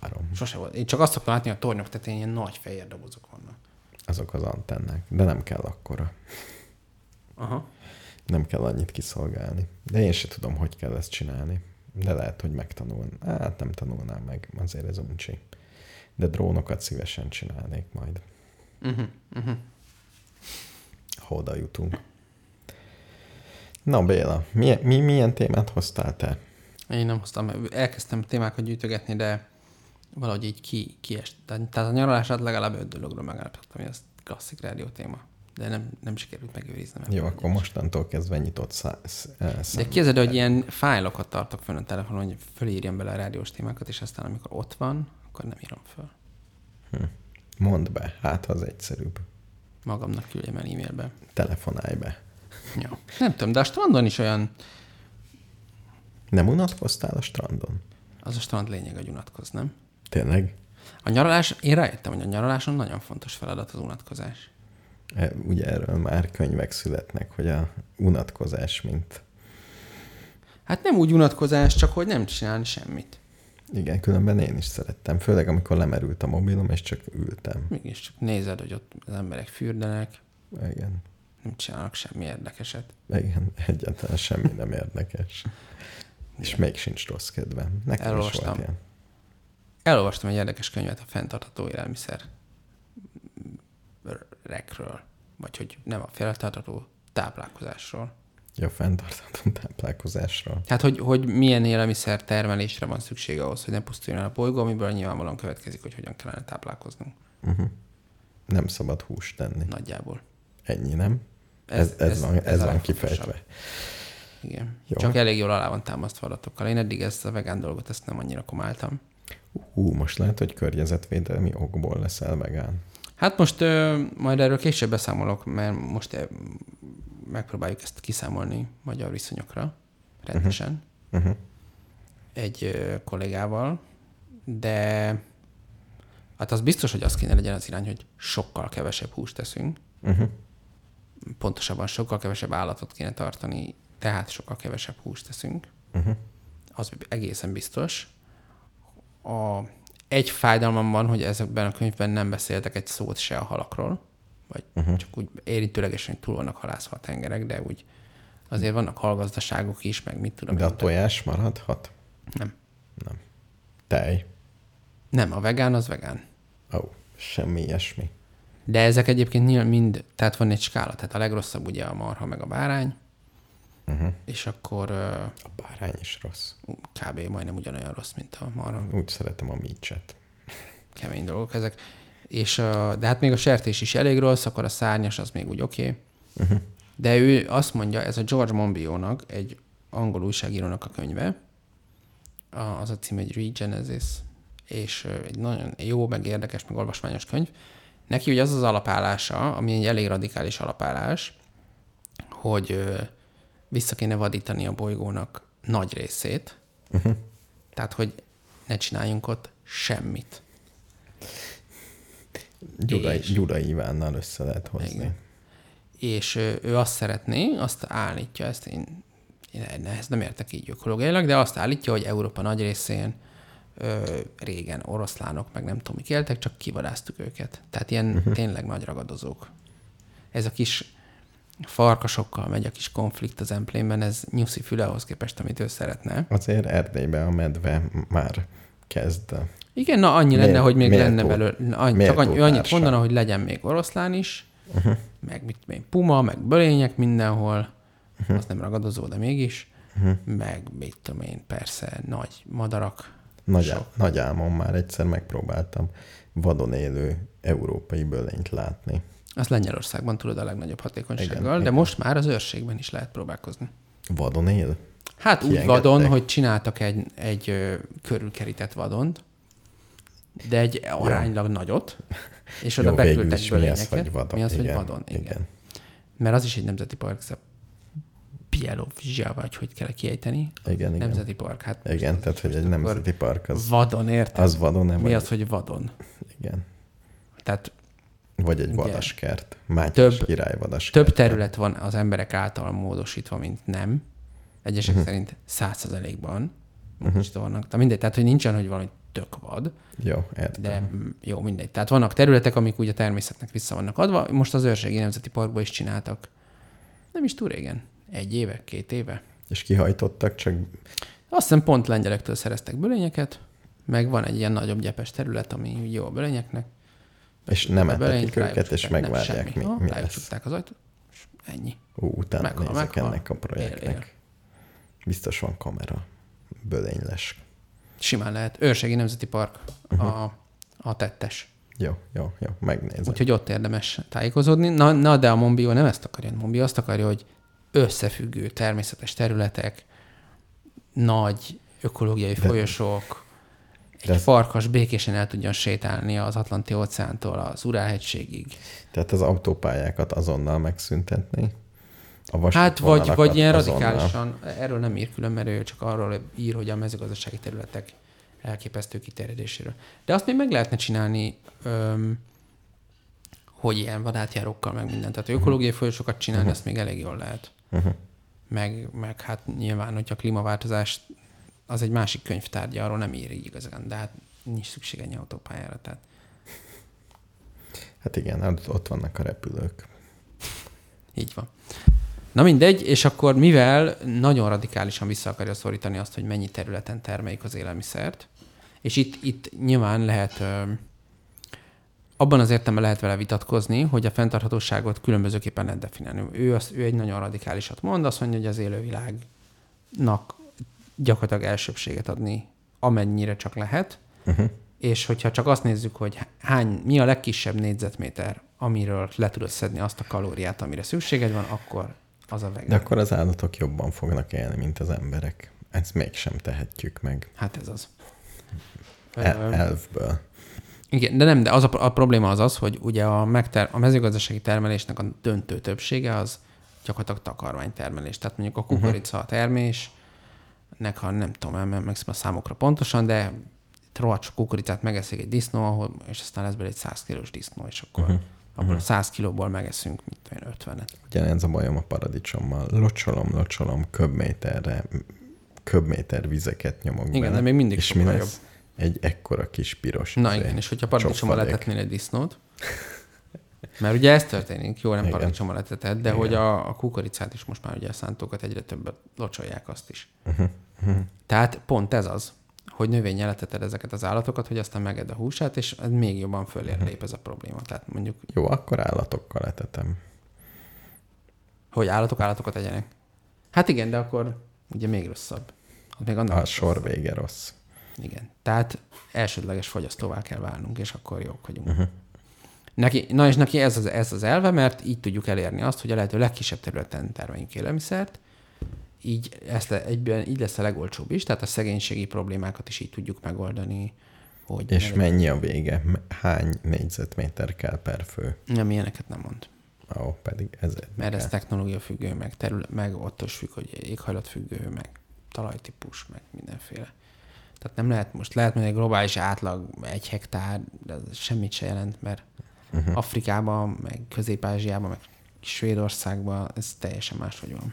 három. sose volt. Én csak azt szoktam látni, a tornyok tetején ilyen nagy fehér dobozok vannak. Azok az antennák. De nem kell akkora. Aha. Nem kell annyit kiszolgálni. De én se tudom, hogy kell ezt csinálni. De lehet, hogy megtanulnám. Hát nem tanulnám meg, azért ez uncsi. De drónokat szívesen csinálnék majd, Uh-huh. Uh-huh. ha oda jutunk. Na Béla, mi, mi, milyen témát hoztál te? Én nem hoztam, elkezdtem témákat gyűjtögetni, de valahogy így ki, kiest. Tehát a nyaralását legalább öt dologról megállapítottam, hogy ez klasszik rádió téma. De nem, nem sikerült megőriznem. Jó, akkor mostantól kezdve nyitott szá- sz- eh, De képzeld, hogy ilyen fájlokat tartok fönn a telefonon, hogy fölírjam bele a rádiós témákat, és aztán amikor ott van, akkor nem írom föl. Mondd be, hát az egyszerűbb. Magamnak küldjem el e-mailbe. Telefonálj be. Jó. Nem tudom, de a strandon is olyan, Nem unatkoztál a strandon? Az a strand lényeg, hogy unatkoz, nem? Tényleg? A nyaralás, én rájöttem, hogy a nyaraláson nagyon fontos feladat az unatkozás. E, Ugye erről már könyvek születnek, hogy a unatkozás, mint... Hát nem úgy unatkozás, csak hogy nem csinálni semmit. Igen, különben én is szerettem. Főleg, amikor lemerült a mobilom, és csak ültem. Mégis csak nézed, hogy ott az emberek fürdenek, Igen. nem csinálnak semmi érdekeset. Igen, egyáltalán semmi nem érdekes. És még sincs rossz kedvem. Nekem is Elolvastam. volt ilyen. Elolvastam egy érdekes könyvet a fenntartható élelmiszer rekről, vagy hogy nem a fenntartható táplálkozásról. Ja, fenntartható táplálkozásról. Tehát, hogy, hogy milyen élelmiszer termelésre van szükség ahhoz, hogy ne pusztuljon el a bolygó, amiből nyilvánvalóan következik, hogy hogyan kellene táplálkoznunk Uh-huh. Nem szabad húst tenni. nagyjából. Ennyi, nem? Ez, ez, ez, van, ez, ez van kifejtve. Igen. Jó. Csak elég jól alá van támasztva adatokkal. Én eddig ezt a vegán dolgot ezt nem annyira komáltam. Hú, most lehet, hogy környezetvédelmi okból leszel vegán. Hát most ö, majd erről később beszámolok, mert most ö, megpróbáljuk ezt kiszámolni magyar viszonyokra rendesen Uh-huh. egy ö, kollégával, de hát az biztos, hogy az kéne legyen az irány, hogy sokkal kevesebb húst teszünk, Uh-huh. pontosabban sokkal kevesebb állatot kéne tartani, tehát sokkal kevesebb húst teszünk. Uh-huh. Az egészen biztos. A, egy fájdalmam van, hogy ezekben a könyvben nem beszéltek egy szót se a halakról, vagy uh-huh. csak úgy érintőlegesen túl vannak halászva a tengerek, de úgy azért vannak halgazdaságok is, meg mit tudom. De a tojás maradhat? Nem. Nem. Tej? Nem, a vegán az vegán. Ó, oh, semmi ilyesmi. De ezek egyébként mind, tehát van egy skála, tehát a legrosszabb ugye a marha meg a bárány, Uh-huh. és akkor A bárány is rossz. kb. majdnem ugyanolyan rossz, mint a marha. Úgy szeretem a mícset. kemény dolgok ezek. És, ö, de hát még a sertés is elég rossz, akkor a szárnyas az még úgy oké. Okay. Uh-huh. De ő azt mondja, ez a George Monbiotnak, egy angol újságírónak a könyve, a, az a cím, egy Regenesis, és egy nagyon jó, meg érdekes, meg olvasmányos könyv. Neki ugye az az alapállása, ami egy elég radikális alapállás, hogy vissza kéne vadítani a bolygónak nagy részét, Uh-huh. tehát hogy ne csináljunk ott semmit. Gyurai, És- Ivánnal össze lehet hozni. Igen. És ö, ő azt szeretné, azt állítja, ezt én, én ehhez nem értek így ökológiailag, de azt állítja, hogy Európa nagy részén ö, régen oroszlánok, meg nem tudom, mik éltek, csak kivadáztuk őket. Tehát ilyen uh-huh. tényleg nagy ragadozók. Ez a kis farkasokkal megy a kis konflikt az emplénben, ez nyuszi füle ahhoz képest, amit ő szeretne. Azért Erdélyben a medve már kezd. Igen, na annyi Miért- lenne, hogy még lenne túl- belőle, annyi, csak annyi, annyit mondana, hogy legyen még oroszlán is, uh-huh. meg mit én, puma, meg bölények mindenhol, uh-huh. az nem ragadozó, de mégis, uh-huh. meg mit tudom én, persze nagy madarak. Nagy, á- nagy álmom már egyszer megpróbáltam vadon élő európai bölényt látni. Az Lengyelországban tudod a legnagyobb hatékonysággal, Igen, de igen. most már az őrségben is lehet próbálkozni. Vadon él? Hát úgy vadon, hogy csináltak egy, egy ö, körülkerített vadont, de egy aránylag nagyot, és oda Jó, beküldtek is mi az, hogy vadon? Mi az, hogy Igen, vadon, igen. igen. Mert az is egy nemzeti park, ez a Bielovzsia, vagy hogy kell kiejteni. Igen, igen. Nemzeti park, hát Igen, tehát, hogy egy nemzeti park az, vadon, érted? az vadon, nem Mi vagy- az, hogy vadon? Igen. Tehát Vagy egy vadaskert. Mátyás Több- király vadaskert. több terület van az emberek által módosítva, mint nem. Egyesek Mhm. uh-huh. szerint százszerzelékban módosítva vannak. De mindegy, tehát hogy nincsen, hogy valami tök vad, Jó, értem. de jó, mindegy. Tehát vannak területek, amik úgy a természetnek vissza vannak adva. Most az Őrségi Nemzeti Parkban is csináltak. Nem is túl régen. Egy éve, két éve. És kihajtottak, csak Azt hiszem pont lengyelektől szereztek bölényeket, meg van egy ilyen nagyobb gyepes terület, ami jó a bölényeknek. És nem etetik őket, és megvárják, mi, mi lesz. az ajtót, és ennyi. Ú, utána Meghal, nézek meghal. ennek a projektnek. Él, él. Biztos van kamera. Bölény lesz. Simán lehet. Őrségi Nemzeti Park Uh-huh. a, a tettes. Jó, jó, jó, megnézem. Úgyhogy ott érdemes tájékozódni. Na, na de a Monbiot nem ezt akarja. A Monbiot azt akarja, hogy összefüggő természetes területek, nagy ökológiai De- folyosók, egy De farkas békésen el tudjon sétálni az Atlanti óceántól az Urálhegységig. Tehát az autópályákat azonnal megszüntetni. A Hát vagy, vagy ilyen azonnal. radikálisan, erről nem ír külön, mert ő csak arról ír, hogy a mezőgazdasági területek elképesztő kiterjedéséről. De azt még meg lehetne csinálni, öm, hogy ilyen vadátjárókkal, meg mindent. Tehát ökológiai folyosokat csinálni, uh-huh. azt még elég jól lehet. Uh-huh. Meg, meg hát nyilván, hogyha a klímaváltozás az egy másik könyvtárgya, arról nem ír így igazán, de hát nincs szükség ennyi autópályára. Tehát Hát igen, hát ott vannak a repülők. így van. Na mindegy, és akkor mivel nagyon radikálisan vissza akarja szorítani azt, hogy mennyi területen termeljük az élelmiszert, és itt, itt nyilván lehet, abban az értelemben lehet vele vitatkozni, hogy a fenntarthatóságot különbözőképpen lehet definiálni. Ő, az, ő egy nagyon radikálisat mond, azt mondja, hogy az élővilágnak gyakorlatilag elsőbséget adni, amennyire csak lehet, Uh-huh. és hogyha csak azt nézzük, hogy hány, mi a legkisebb négyzetméter, amiről le tudod szedni azt a kalóriát, amire szükséged van, akkor az a vegán. De akkor az állatok jobban fognak élni, mint az emberek. Ezt mégsem tehetjük meg. Hát ez az. El, elfből. Igen, de nem, de az a, a probléma az az, hogy ugye a, megter, a mezőgazdasági termelésnek a döntő többsége az gyakorlatilag takarmánytermelés. Tehát mondjuk a kukorica a termésnek, ha nem tudom, nem emlékszem a számokra pontosan, de rohadt sok kukoricát megeszik egy disznó, ahol, és aztán lesz belőle egy 100 kilós disznó, és akkor uh-huh. abból a 100 kilóból megeszünk, tudom én, 50-et. Ugyanez a bajom a paradicsommal. Locsolom, locsolom, köbméterre, köbméter vizeket nyomok Igen, bele. de még mindig és mi lesz? Egy ekkora kis piros Na izé, igen, és hogyha paradicsommal letetnél egy disznót, mert ugye ez történik, jó, nem paradicsommal letetett, de Igen. hogy a, a kukoricát is most már ugye a szántókat egyre többet locsolják azt is. Uh-huh. Uh-huh. Tehát pont ez az, hogy növényel leteted ezeket az állatokat, hogy aztán meged a húsát, és ez még jobban fölér lép ez a probléma. Tehát mondjuk, Jó, akkor állatokkal etetem. hogy állatok állatokat egyenek. Hát igen, de akkor ugye még rosszabb. Az még annak A sor vége rossz. Igen. Tehát elsődleges fogyasztóvá kell válnunk, és akkor jók vagyunk. Uh-huh. Neki, na és neki ez az, ez az elve, mert így tudjuk elérni azt, hogy a lehető legkisebb területen termeljünk élelmiszert, így, ezt egyben, így lesz a legolcsóbb is, tehát a szegénységi problémákat is így tudjuk megoldani. Hogy És ne- mennyi a vége? Hány négyzetméter kell per fő? Nem, ilyeneket nem mond. Ó, pedig ez Mert ez technológia függő, meg, terület, meg is függ, hogy éghajlat függő, meg talajtípus, meg mindenféle. Tehát nem lehet, most lehet, hogy egy globális átlag egy hektár, de ez semmit se jelent, mert uh-huh. Afrikában, meg Közép-Ázsiában, meg Svédországban ez teljesen máshogy van.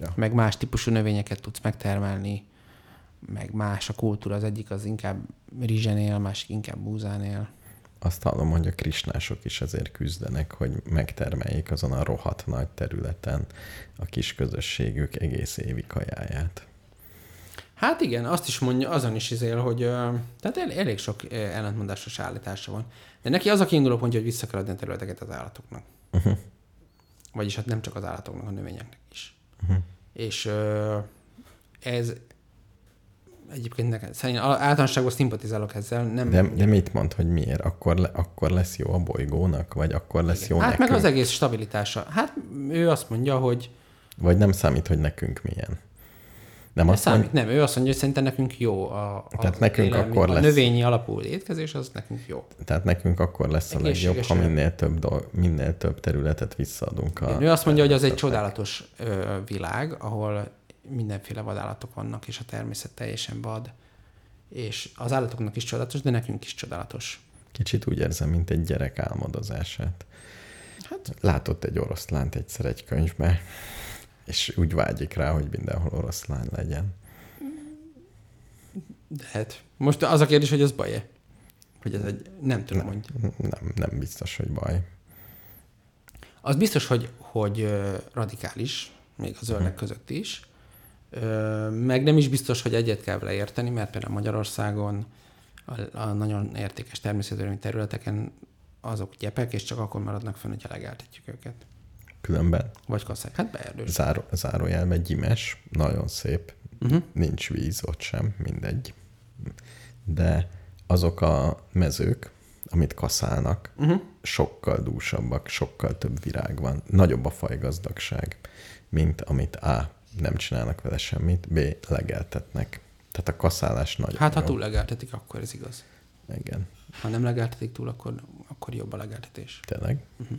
Ja. Meg más típusú növényeket tudsz megtermelni, meg más a kultúra, az egyik az inkább rizsenél, a másik inkább búzánél. Azt hallom, hogy a krisnások is azért küzdenek, hogy megtermeljék azon a rohadt nagy területen a kis közösségük egész évi kajáját. Hát igen, azt is mondja, azon is izél, hogy tehát el, elég sok ellentmondásos állítása van. De neki az a kiinduló pontja, hogy vissza kell adni a területeket az állatoknak. Uh-huh. Vagyis hát nem csak az állatoknak, a növényeknek is. Uh-huh. És ö, ez egyébként nekem, szerintem általánosságban szimpatizálok ezzel. Nem, De, de mit mond, hogy miért? Akkor, le, akkor lesz jó a bolygónak? Vagy akkor lesz igen. jó Hát nekünk? meg az egész stabilitása. Hát ő azt mondja, hogy Vagy nem számít, hogy nekünk milyen? Nem azt számít, mondja, nem, ő azt mondja, hogy szerintem nekünk jó a, a Tehát nekünk akkor a lesz- növényi alapú étkezés, az nekünk jó. tehát nekünk akkor lesz a legjobb, ha minél több, dolg, minél több területet visszaadunk. A Igen, ő azt mondja, hogy az egy csodálatos ö, világ, ahol mindenféle vadállatok vannak, és a természet teljesen vad, és az állatoknak is csodálatos, de nekünk is csodálatos. Kicsit úgy érzem, mint egy gyerek álmodozását. Hát, Látott egy oroszlánt egyszer egy könyvbe, és úgy vágyik rá, hogy mindenhol oroszlán legyen. de hát. Most az a kérdés, hogy ez baj-e? Hogy ez egy, nem tudom, Nem. hogy. Nem, nem biztos, hogy baj. Az biztos, hogy, hogy radikális, még a zöldek között is, meg nem is biztos, hogy egyet kell vele érteni, mert például Magyarországon a, a nagyon értékes természetvédelmi területeken azok gyepek, és csak akkor maradnak fönn, hogyha legeltetjük őket. Különben Vagy kasszák. Hát beerdős. záró, zárójelben gyimes, nagyon szép, Uh-huh. nincs víz ott sem, mindegy. De azok a mezők, amit kaszálnak, Uh-huh. sokkal dúsabbak, sokkal több virág van, nagyobb a fajgazdagság, mint amit A. nem csinálnak vele semmit, B. legeltetnek. Tehát a kaszálás nagyon Hát ha túl legeltetik, akkor ez igaz. Igen, Ha nem legeltetik túl, akkor, akkor jobb a legeltetés. tényleg. Uh-huh.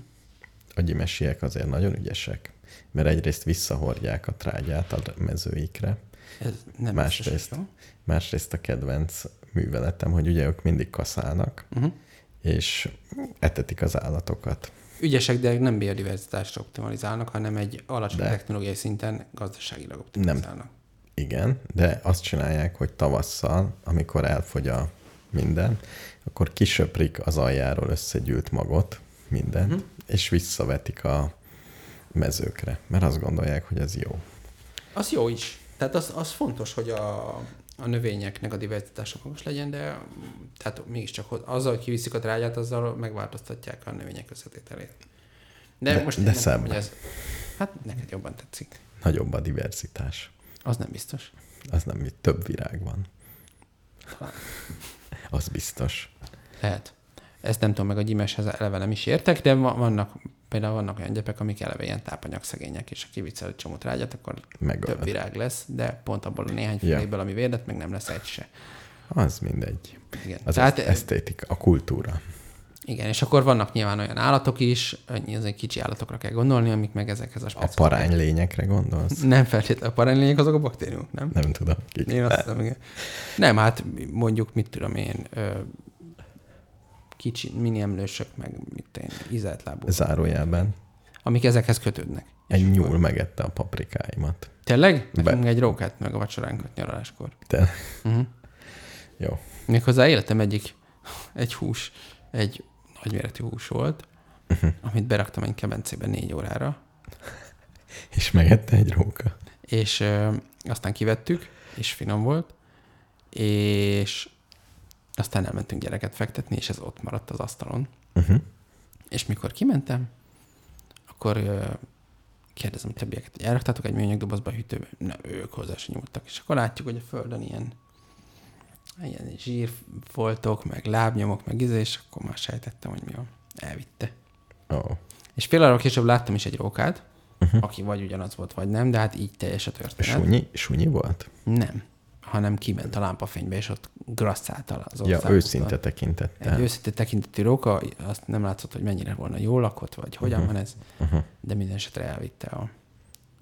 A gyimesiek azért nagyon ügyesek, mert egyrészt visszahordják a trágyát a mezőikre, Ez nem Másrészt. másrészt a kedvenc műveletem, hogy ugye ők mindig kaszálnak, Uh-huh. és etetik az állatokat. Ügyesek, de nem biodiverzitásra optimalizálnak, hanem egy alacsony De. technológiai szinten gazdaságilag optimalizálnak. Igen, de azt csinálják, hogy tavasszal, amikor elfogy a minden, akkor kisöprik az aljáról összegyűlt magot, mindent, uh-huh. És visszavetik a mezőkre, mert azt gondolják, hogy ez jó. Az jó is. Tehát az, az fontos, hogy a, a növényeknek a diverzitása magas legyen, de tehát mégiscsak azzal, hogy kiviszik a trágyát, azzal megváltoztatják a növények összetételét. De, De- most de nem tudom, hogy ez... Hát neked jobban tetszik. Nagyobb a diverzitás. Az nem biztos. Az nem, hogy több virág van. Talán. Az biztos. Lehet. Ezt nem tudom, meg a gyimeshez eleve nem is értek, de va- vannak, például vannak olyan gyepek, amik eleve ilyen tápanyagszegények, és ha kivicel egy csomó trágyat, akkor Megöled. több virág lesz, de pont abból a néhány Ja. féléből, ami védett, meg nem lesz egy se. Az mindegy. Igen. Az Tehát, esztétika, a kultúra. igen, és akkor vannak nyilván olyan állatok is, egy kicsi állatokra kell gondolni, amik meg ezekhez a A specifikus- parány lényekre gondolsz? [laughs] Nem feltétlenül a paránylények, azok a baktériumok, nem? Nem tudom. Kik. Én azt hiszem, igen. Nem, hát mondjuk, mit tudom én, kicsi mini emlősök, meg mit én, lábú, Zárójelben amik ezekhez kötődnek. egy nyúl megette a paprikáimat. Tényleg? Be- Nekünk egy rókát meg a vacsoránkat nyaraláskor. De Uh-huh. jó. Méghozzá életem egyik, egy hús, egy nagyméretű hús volt, Mhm. amit beraktam egy kebencébe négy órára, [laughs] És megette egy róka. és ö, aztán kivettük, és finom volt, és aztán elmentünk gyereket fektetni, és ez ott maradt az asztalon. Uh-huh. És mikor kimentem, akkor kérdezem a többieket, hogy elraktátok egy műanyag dobozba a hűtőbe? Nem, ők hozzá sem nyúltak. És akkor látjuk, hogy a földön ilyen, ilyen zsírfoltok, meg lábnyomok, meg izé, és akkor már sejtettem, hogy mi van. Elvitte. Oh. És fél óra később láttam is egy rókát, uh-huh. aki vagy ugyanaz volt, vagy nem, de hát így teljes a történet. Sunyi, sunyi volt? Nem, hanem kiment a lámpafénybe, és ott grasszálta az Ja, országokat. őszinte Egy tekintettel. őszinte tekintetű róka, azt nem látszott, hogy mennyire volna jól lakott, vagy hogyan Mhm. van ez, Uh-huh. de minden esetre elvitte a,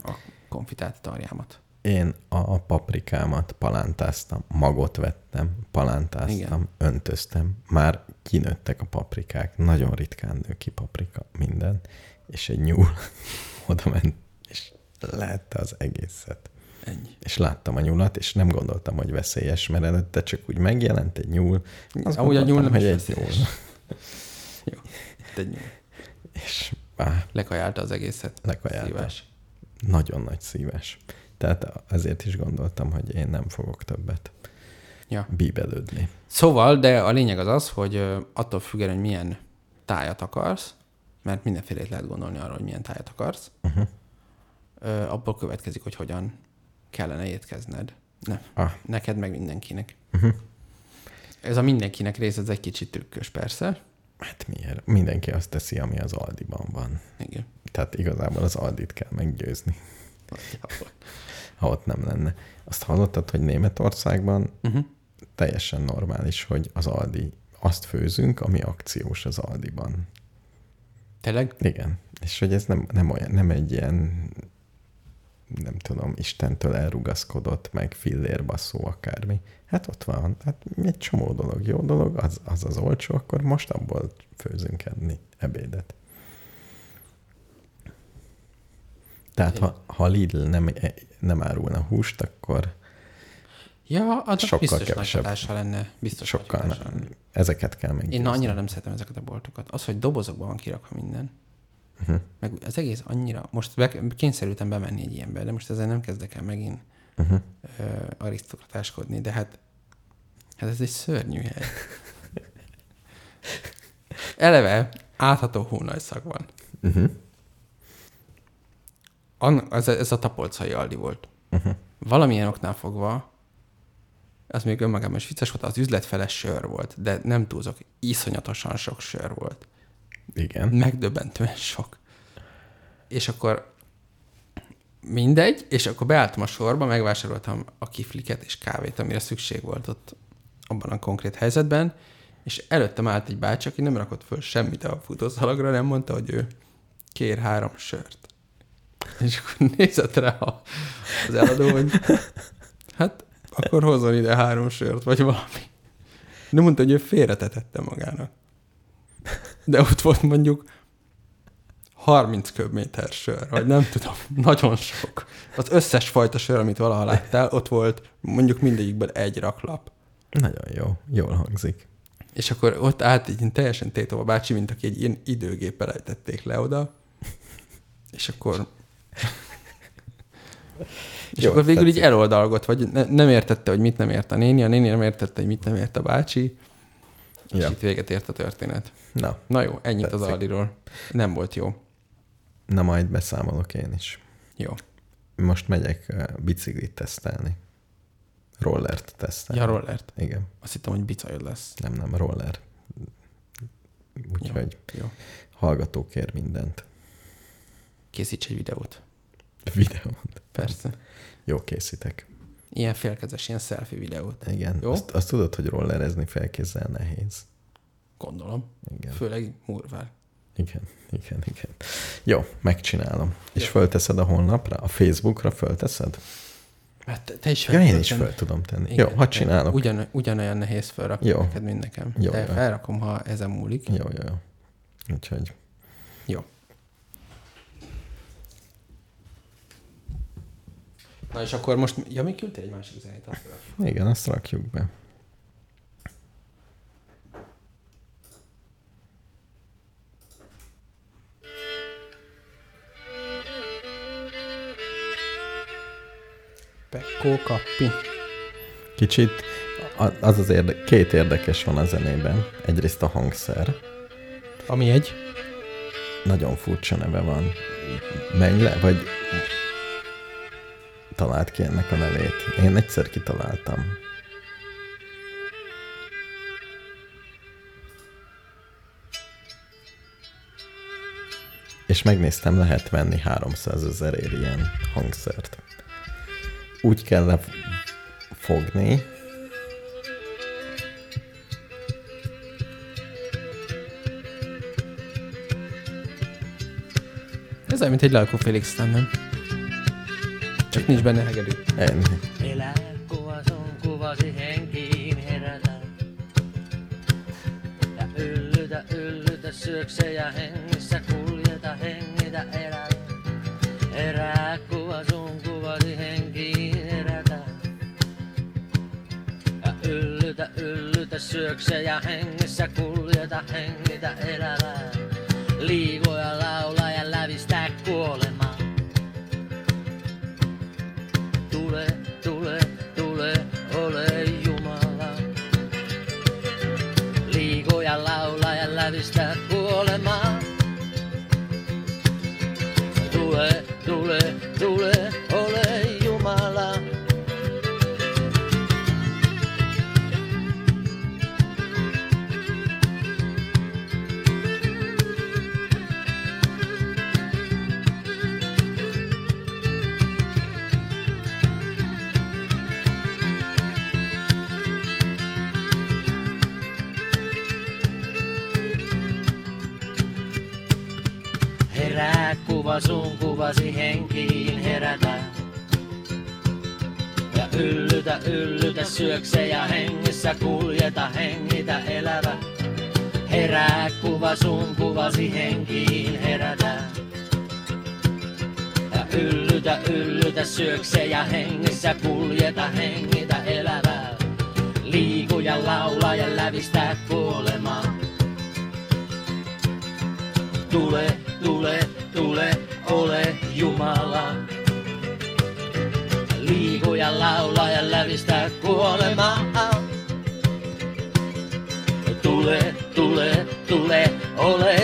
a konfitált tarjámat. Én a paprikámat palántáztam, magot vettem, palántáztam. Igen. öntöztem. Már kinőttek a paprikák, nagyon ritkán nő ki paprika, minden. És egy nyúl [laughs] oda ment, és lehette az egészet. Ennyi. És láttam a nyulat, és nem gondoltam, hogy veszélyes, mert előtte csak úgy megjelent egy nyúl. Azt Amúgy a nyúl nem hogy egy veszélyes. nyúl. [laughs] Jó. Egy nyúl. És á, Lekajálta az egészet. lekajálta. Szívás. Nagyon nagy szíves. Tehát ezért is gondoltam, hogy én nem fogok többet Ja. bíbelődni. Szóval, de a lényeg az az, hogy attól függően, hogy milyen tájat akarsz, mert mindenfélét lehet gondolni arra, hogy milyen tájat akarsz, Uh-huh. abból következik, hogy hogyan kellene étkezned. Ne, Ah. neked meg mindenkinek. Uh-huh. Ez a mindenkinek rész, ez egy kicsit trükkös persze. Hát miért? Mindenki azt teszi, ami az Aldiban van. Igen. Tehát igazából az Aldit kell meggyőzni, ha ott nem lenne. Azt hallottad, hogy Németországban Uh-huh. teljesen normális, hogy az Aldi azt főzünk, ami akciós az Aldiban. Tényleg? Igen. És hogy ez nem, nem, olyan, nem egy ilyen, nem tudom, Istentől elrugaszkodott, meg fillérbasszó akármi. Hát ott van. Hát egy csomó dolog, jó dolog, az az, az olcsó, akkor most abból főzünk enni ebédet. Tehát ha, ha Lidl nem, nem árulna húst, akkor Ja, az Sokkal biztos nagy kevesebb. hatása lenne. Biztos sokkal nagy hatása nem, lenne. ezeket kell meggyőzni. Én annyira nem szeretem ezeket a boltokat. Az, hogy dobozokban van kirakva minden, Uh-huh. meg az egész annyira... Most be, kényszerültem bemenni egy ilyenbe, de most ezzel nem kezdek el megint Uh-huh. ö, arisztokratáskodni, de hát, hát ez egy szörnyű hely. Eleve átható hónajszak van. Uh-huh. An, ez, ez a tapolcai Aldi volt. Uh-huh. Valamilyen oknál fogva, az még önmagában is vicces volt, az üzletfeles sör volt, de nem túlzok, iszonyatosan sok sör volt. Igen. Megdöbbentően sok. És akkor mindegy, és akkor beálltam a sorba, megvásároltam a kifliket és kávét, amire szükség volt ott abban a konkrét helyzetben, és előttem állt egy bácsi, aki nem rakott föl semmit a futószalagra, nem mondta, hogy ő kér három sört. És akkor nézett rá az eladó, hogy hát akkor hozzon ide három sört, vagy valami. De mondta, hogy ő félretetette magának. [laughs] De ott volt mondjuk 30 köbméter sör, vagy nem tudom, [laughs] nagyon sok. Az összes fajta sör, amit valaha láttál, ott volt mondjuk mindegyikből egy raklap. Nagyon jó, jól hangzik. És akkor ott állt így teljesen Tétova bácsi, mint aki egy ilyen időgéppel ejtették le oda. És akkor... És Jó, akkor végül tetszik. így eloldalgott, vagy ne, nem értette, hogy mit nem ért a néni, a néni nem értette, hogy mit nem ért a bácsi, és Ja. itt véget ért a történet. Na, Na jó, ennyit az Tetszik. Aldiról. Nem volt jó. na majd beszámolok én is. Jó. Most megyek uh, biciklit tesztelni. Rollert tesztelni. Ja, rollert. Igen, Azt hittem, hogy bicajod lesz. nem, nem, roller. Úgyhogy Jó. hallgatók ér mindent. Készíts egy videót. Videót. Persze. Jó készítek. Ilyen félkezes, ilyen selfie videót. Igen. Jó? Azt, azt tudod, hogy rollerezni felkézzel nehéz. Gondolom. Igen. Főleg murvál. Igen, igen, igen. Jó, megcsinálom. És Jó. fölteszed a honlapra? A Facebookra fölteszed? Mert te, te is Ja, én is föl tudom tenni. Igen, Jó, hadd csinálok. Ugyan, ugyanolyan nehéz felrakni Jó. neked, mint nekem. Jó, De jó. felrakom, ha ezen múlik. Jó, jó, jó. Úgyhogy Jó. Na és akkor most... Ja, még küldtél egy másik zenét? azt igen, azt rakjuk be. Pekko Kappi. Kicsit az az érde- két érdekes van a zenében. Egyrészt a hangszer. Ami egy... Nagyon furcsa neve van. Menj le, vagy talált ki ennek a nevét. Én egyszer kitaláltam. És megnéztem, lehet venni 300 ezerért ilyen hangszert. Úgy kell lefogni, Ez olyan, mint egy Félix szám, nem? Csak nincs benne hegedű. ennyi. Elää kuva sun kuvasi henkiin herätä. Ja syökse hengissä kuljeta, hengitä elä. Herää kuva sun kuvasi henkiin herätä. Ja yllytä, yllytä, syökse ja hengissä kuljeta, hengitä. Liivoja laulaa ja lävistää kuolemaa. Yllytä, syökse ja hengissä kuljeta, hengitä elävä. Herää kuva sun kuvasi henkiin herätä. Ja yllytä, yllytä, syökse ja hengissä kuljeta, hengitä elävää. Liiku ja laula ja lävistää kuolemaa. Tule, kuolemaa. Tule, tule, tule, ole